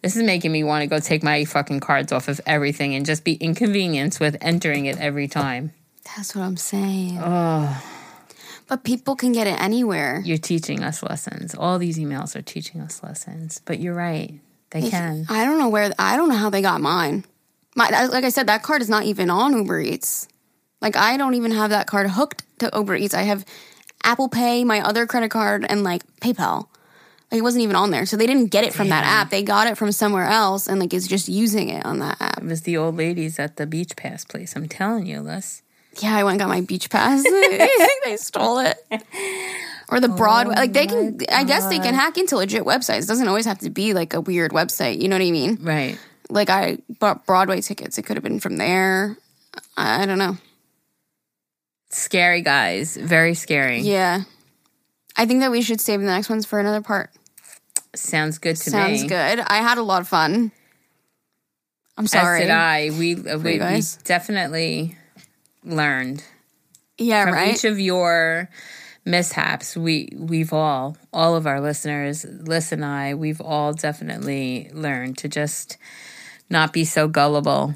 This is making me want to go take my fucking cards off of everything and just be inconvenienced with entering it every time. That's what I'm saying. Oh. But people can get it anywhere. You're teaching us lessons. All these emails are teaching us lessons. But you're right. They, they can. I don't know where, I don't know how they got mine. My, like I said, that card is not even on Uber Eats. Like I don't even have that card hooked to Uber Eats. I have Apple Pay, my other credit card, and like PayPal. Like it wasn't even on there. So they didn't get it from Damn. that app. They got it from somewhere else and like is just using it on that app. It was the old ladies at the beach pass place. I'm telling you, Liz. Yeah, I went and got my beach pass. [LAUGHS] they stole it. Or the oh Broadway. Oh like they can God. I guess they can hack into legit websites. It doesn't always have to be like a weird website. You know what I mean? Right. Like I bought Broadway tickets. It could have been from there. I don't know. Scary guys. Very scary. Yeah. I think that we should save the next ones for another part. Sounds good to Sounds me. Sounds good. I had a lot of fun. I'm sorry. As did I. We uh, we, we, definitely learned. Yeah, from right. Each of your mishaps, we we've all all of our listeners, Liz and I, we've all definitely learned to just not be so gullible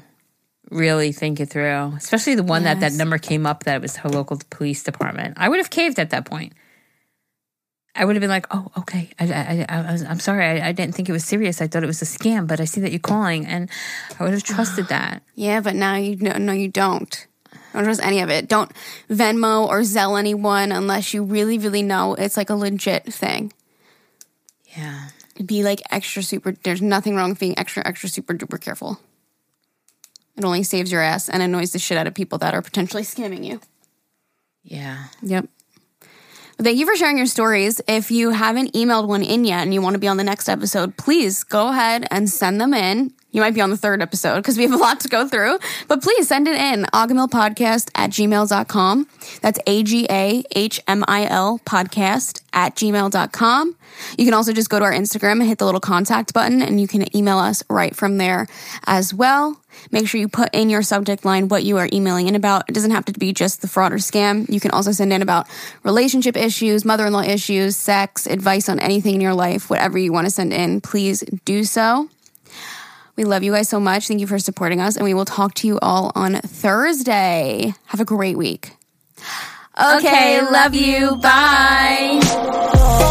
really think it through, especially the one yes. that that number came up that was her local police department. I would have caved at that point. I would have been like, "Oh, okay. I, I, I, am sorry. I, I, didn't think it was serious. I thought it was a scam, but I see that you're calling, and I would have trusted [SIGHS] that." Yeah, but now you no, no, you don't. Don't trust any of it. Don't Venmo or Zelle anyone unless you really, really know it's like a legit thing. Yeah. Be like extra super. There's nothing wrong with being extra, extra super duper careful. It only saves your ass and annoys the shit out of people that are potentially scamming you. Yeah. Yep. thank you for sharing your stories. If you haven't emailed one in yet and you want to be on the next episode, please go ahead and send them in. You might be on the third episode because we have a lot to go through, but please send it in agahmil.podcast at gmail.com. That's A G A H M I L podcast at gmail.com. You can also just go to our Instagram and hit the little contact button and you can email us right from there as well. Make sure you put in your subject line what you are emailing in about. It doesn't have to be just the fraud or scam. You can also send in about relationship issues, mother in law issues, sex, advice on anything in your life, whatever you want to send in, please do so. We love you guys so much. Thank you for supporting us, and we will talk to you all on Thursday. Have a great week. Okay, love you. Bye.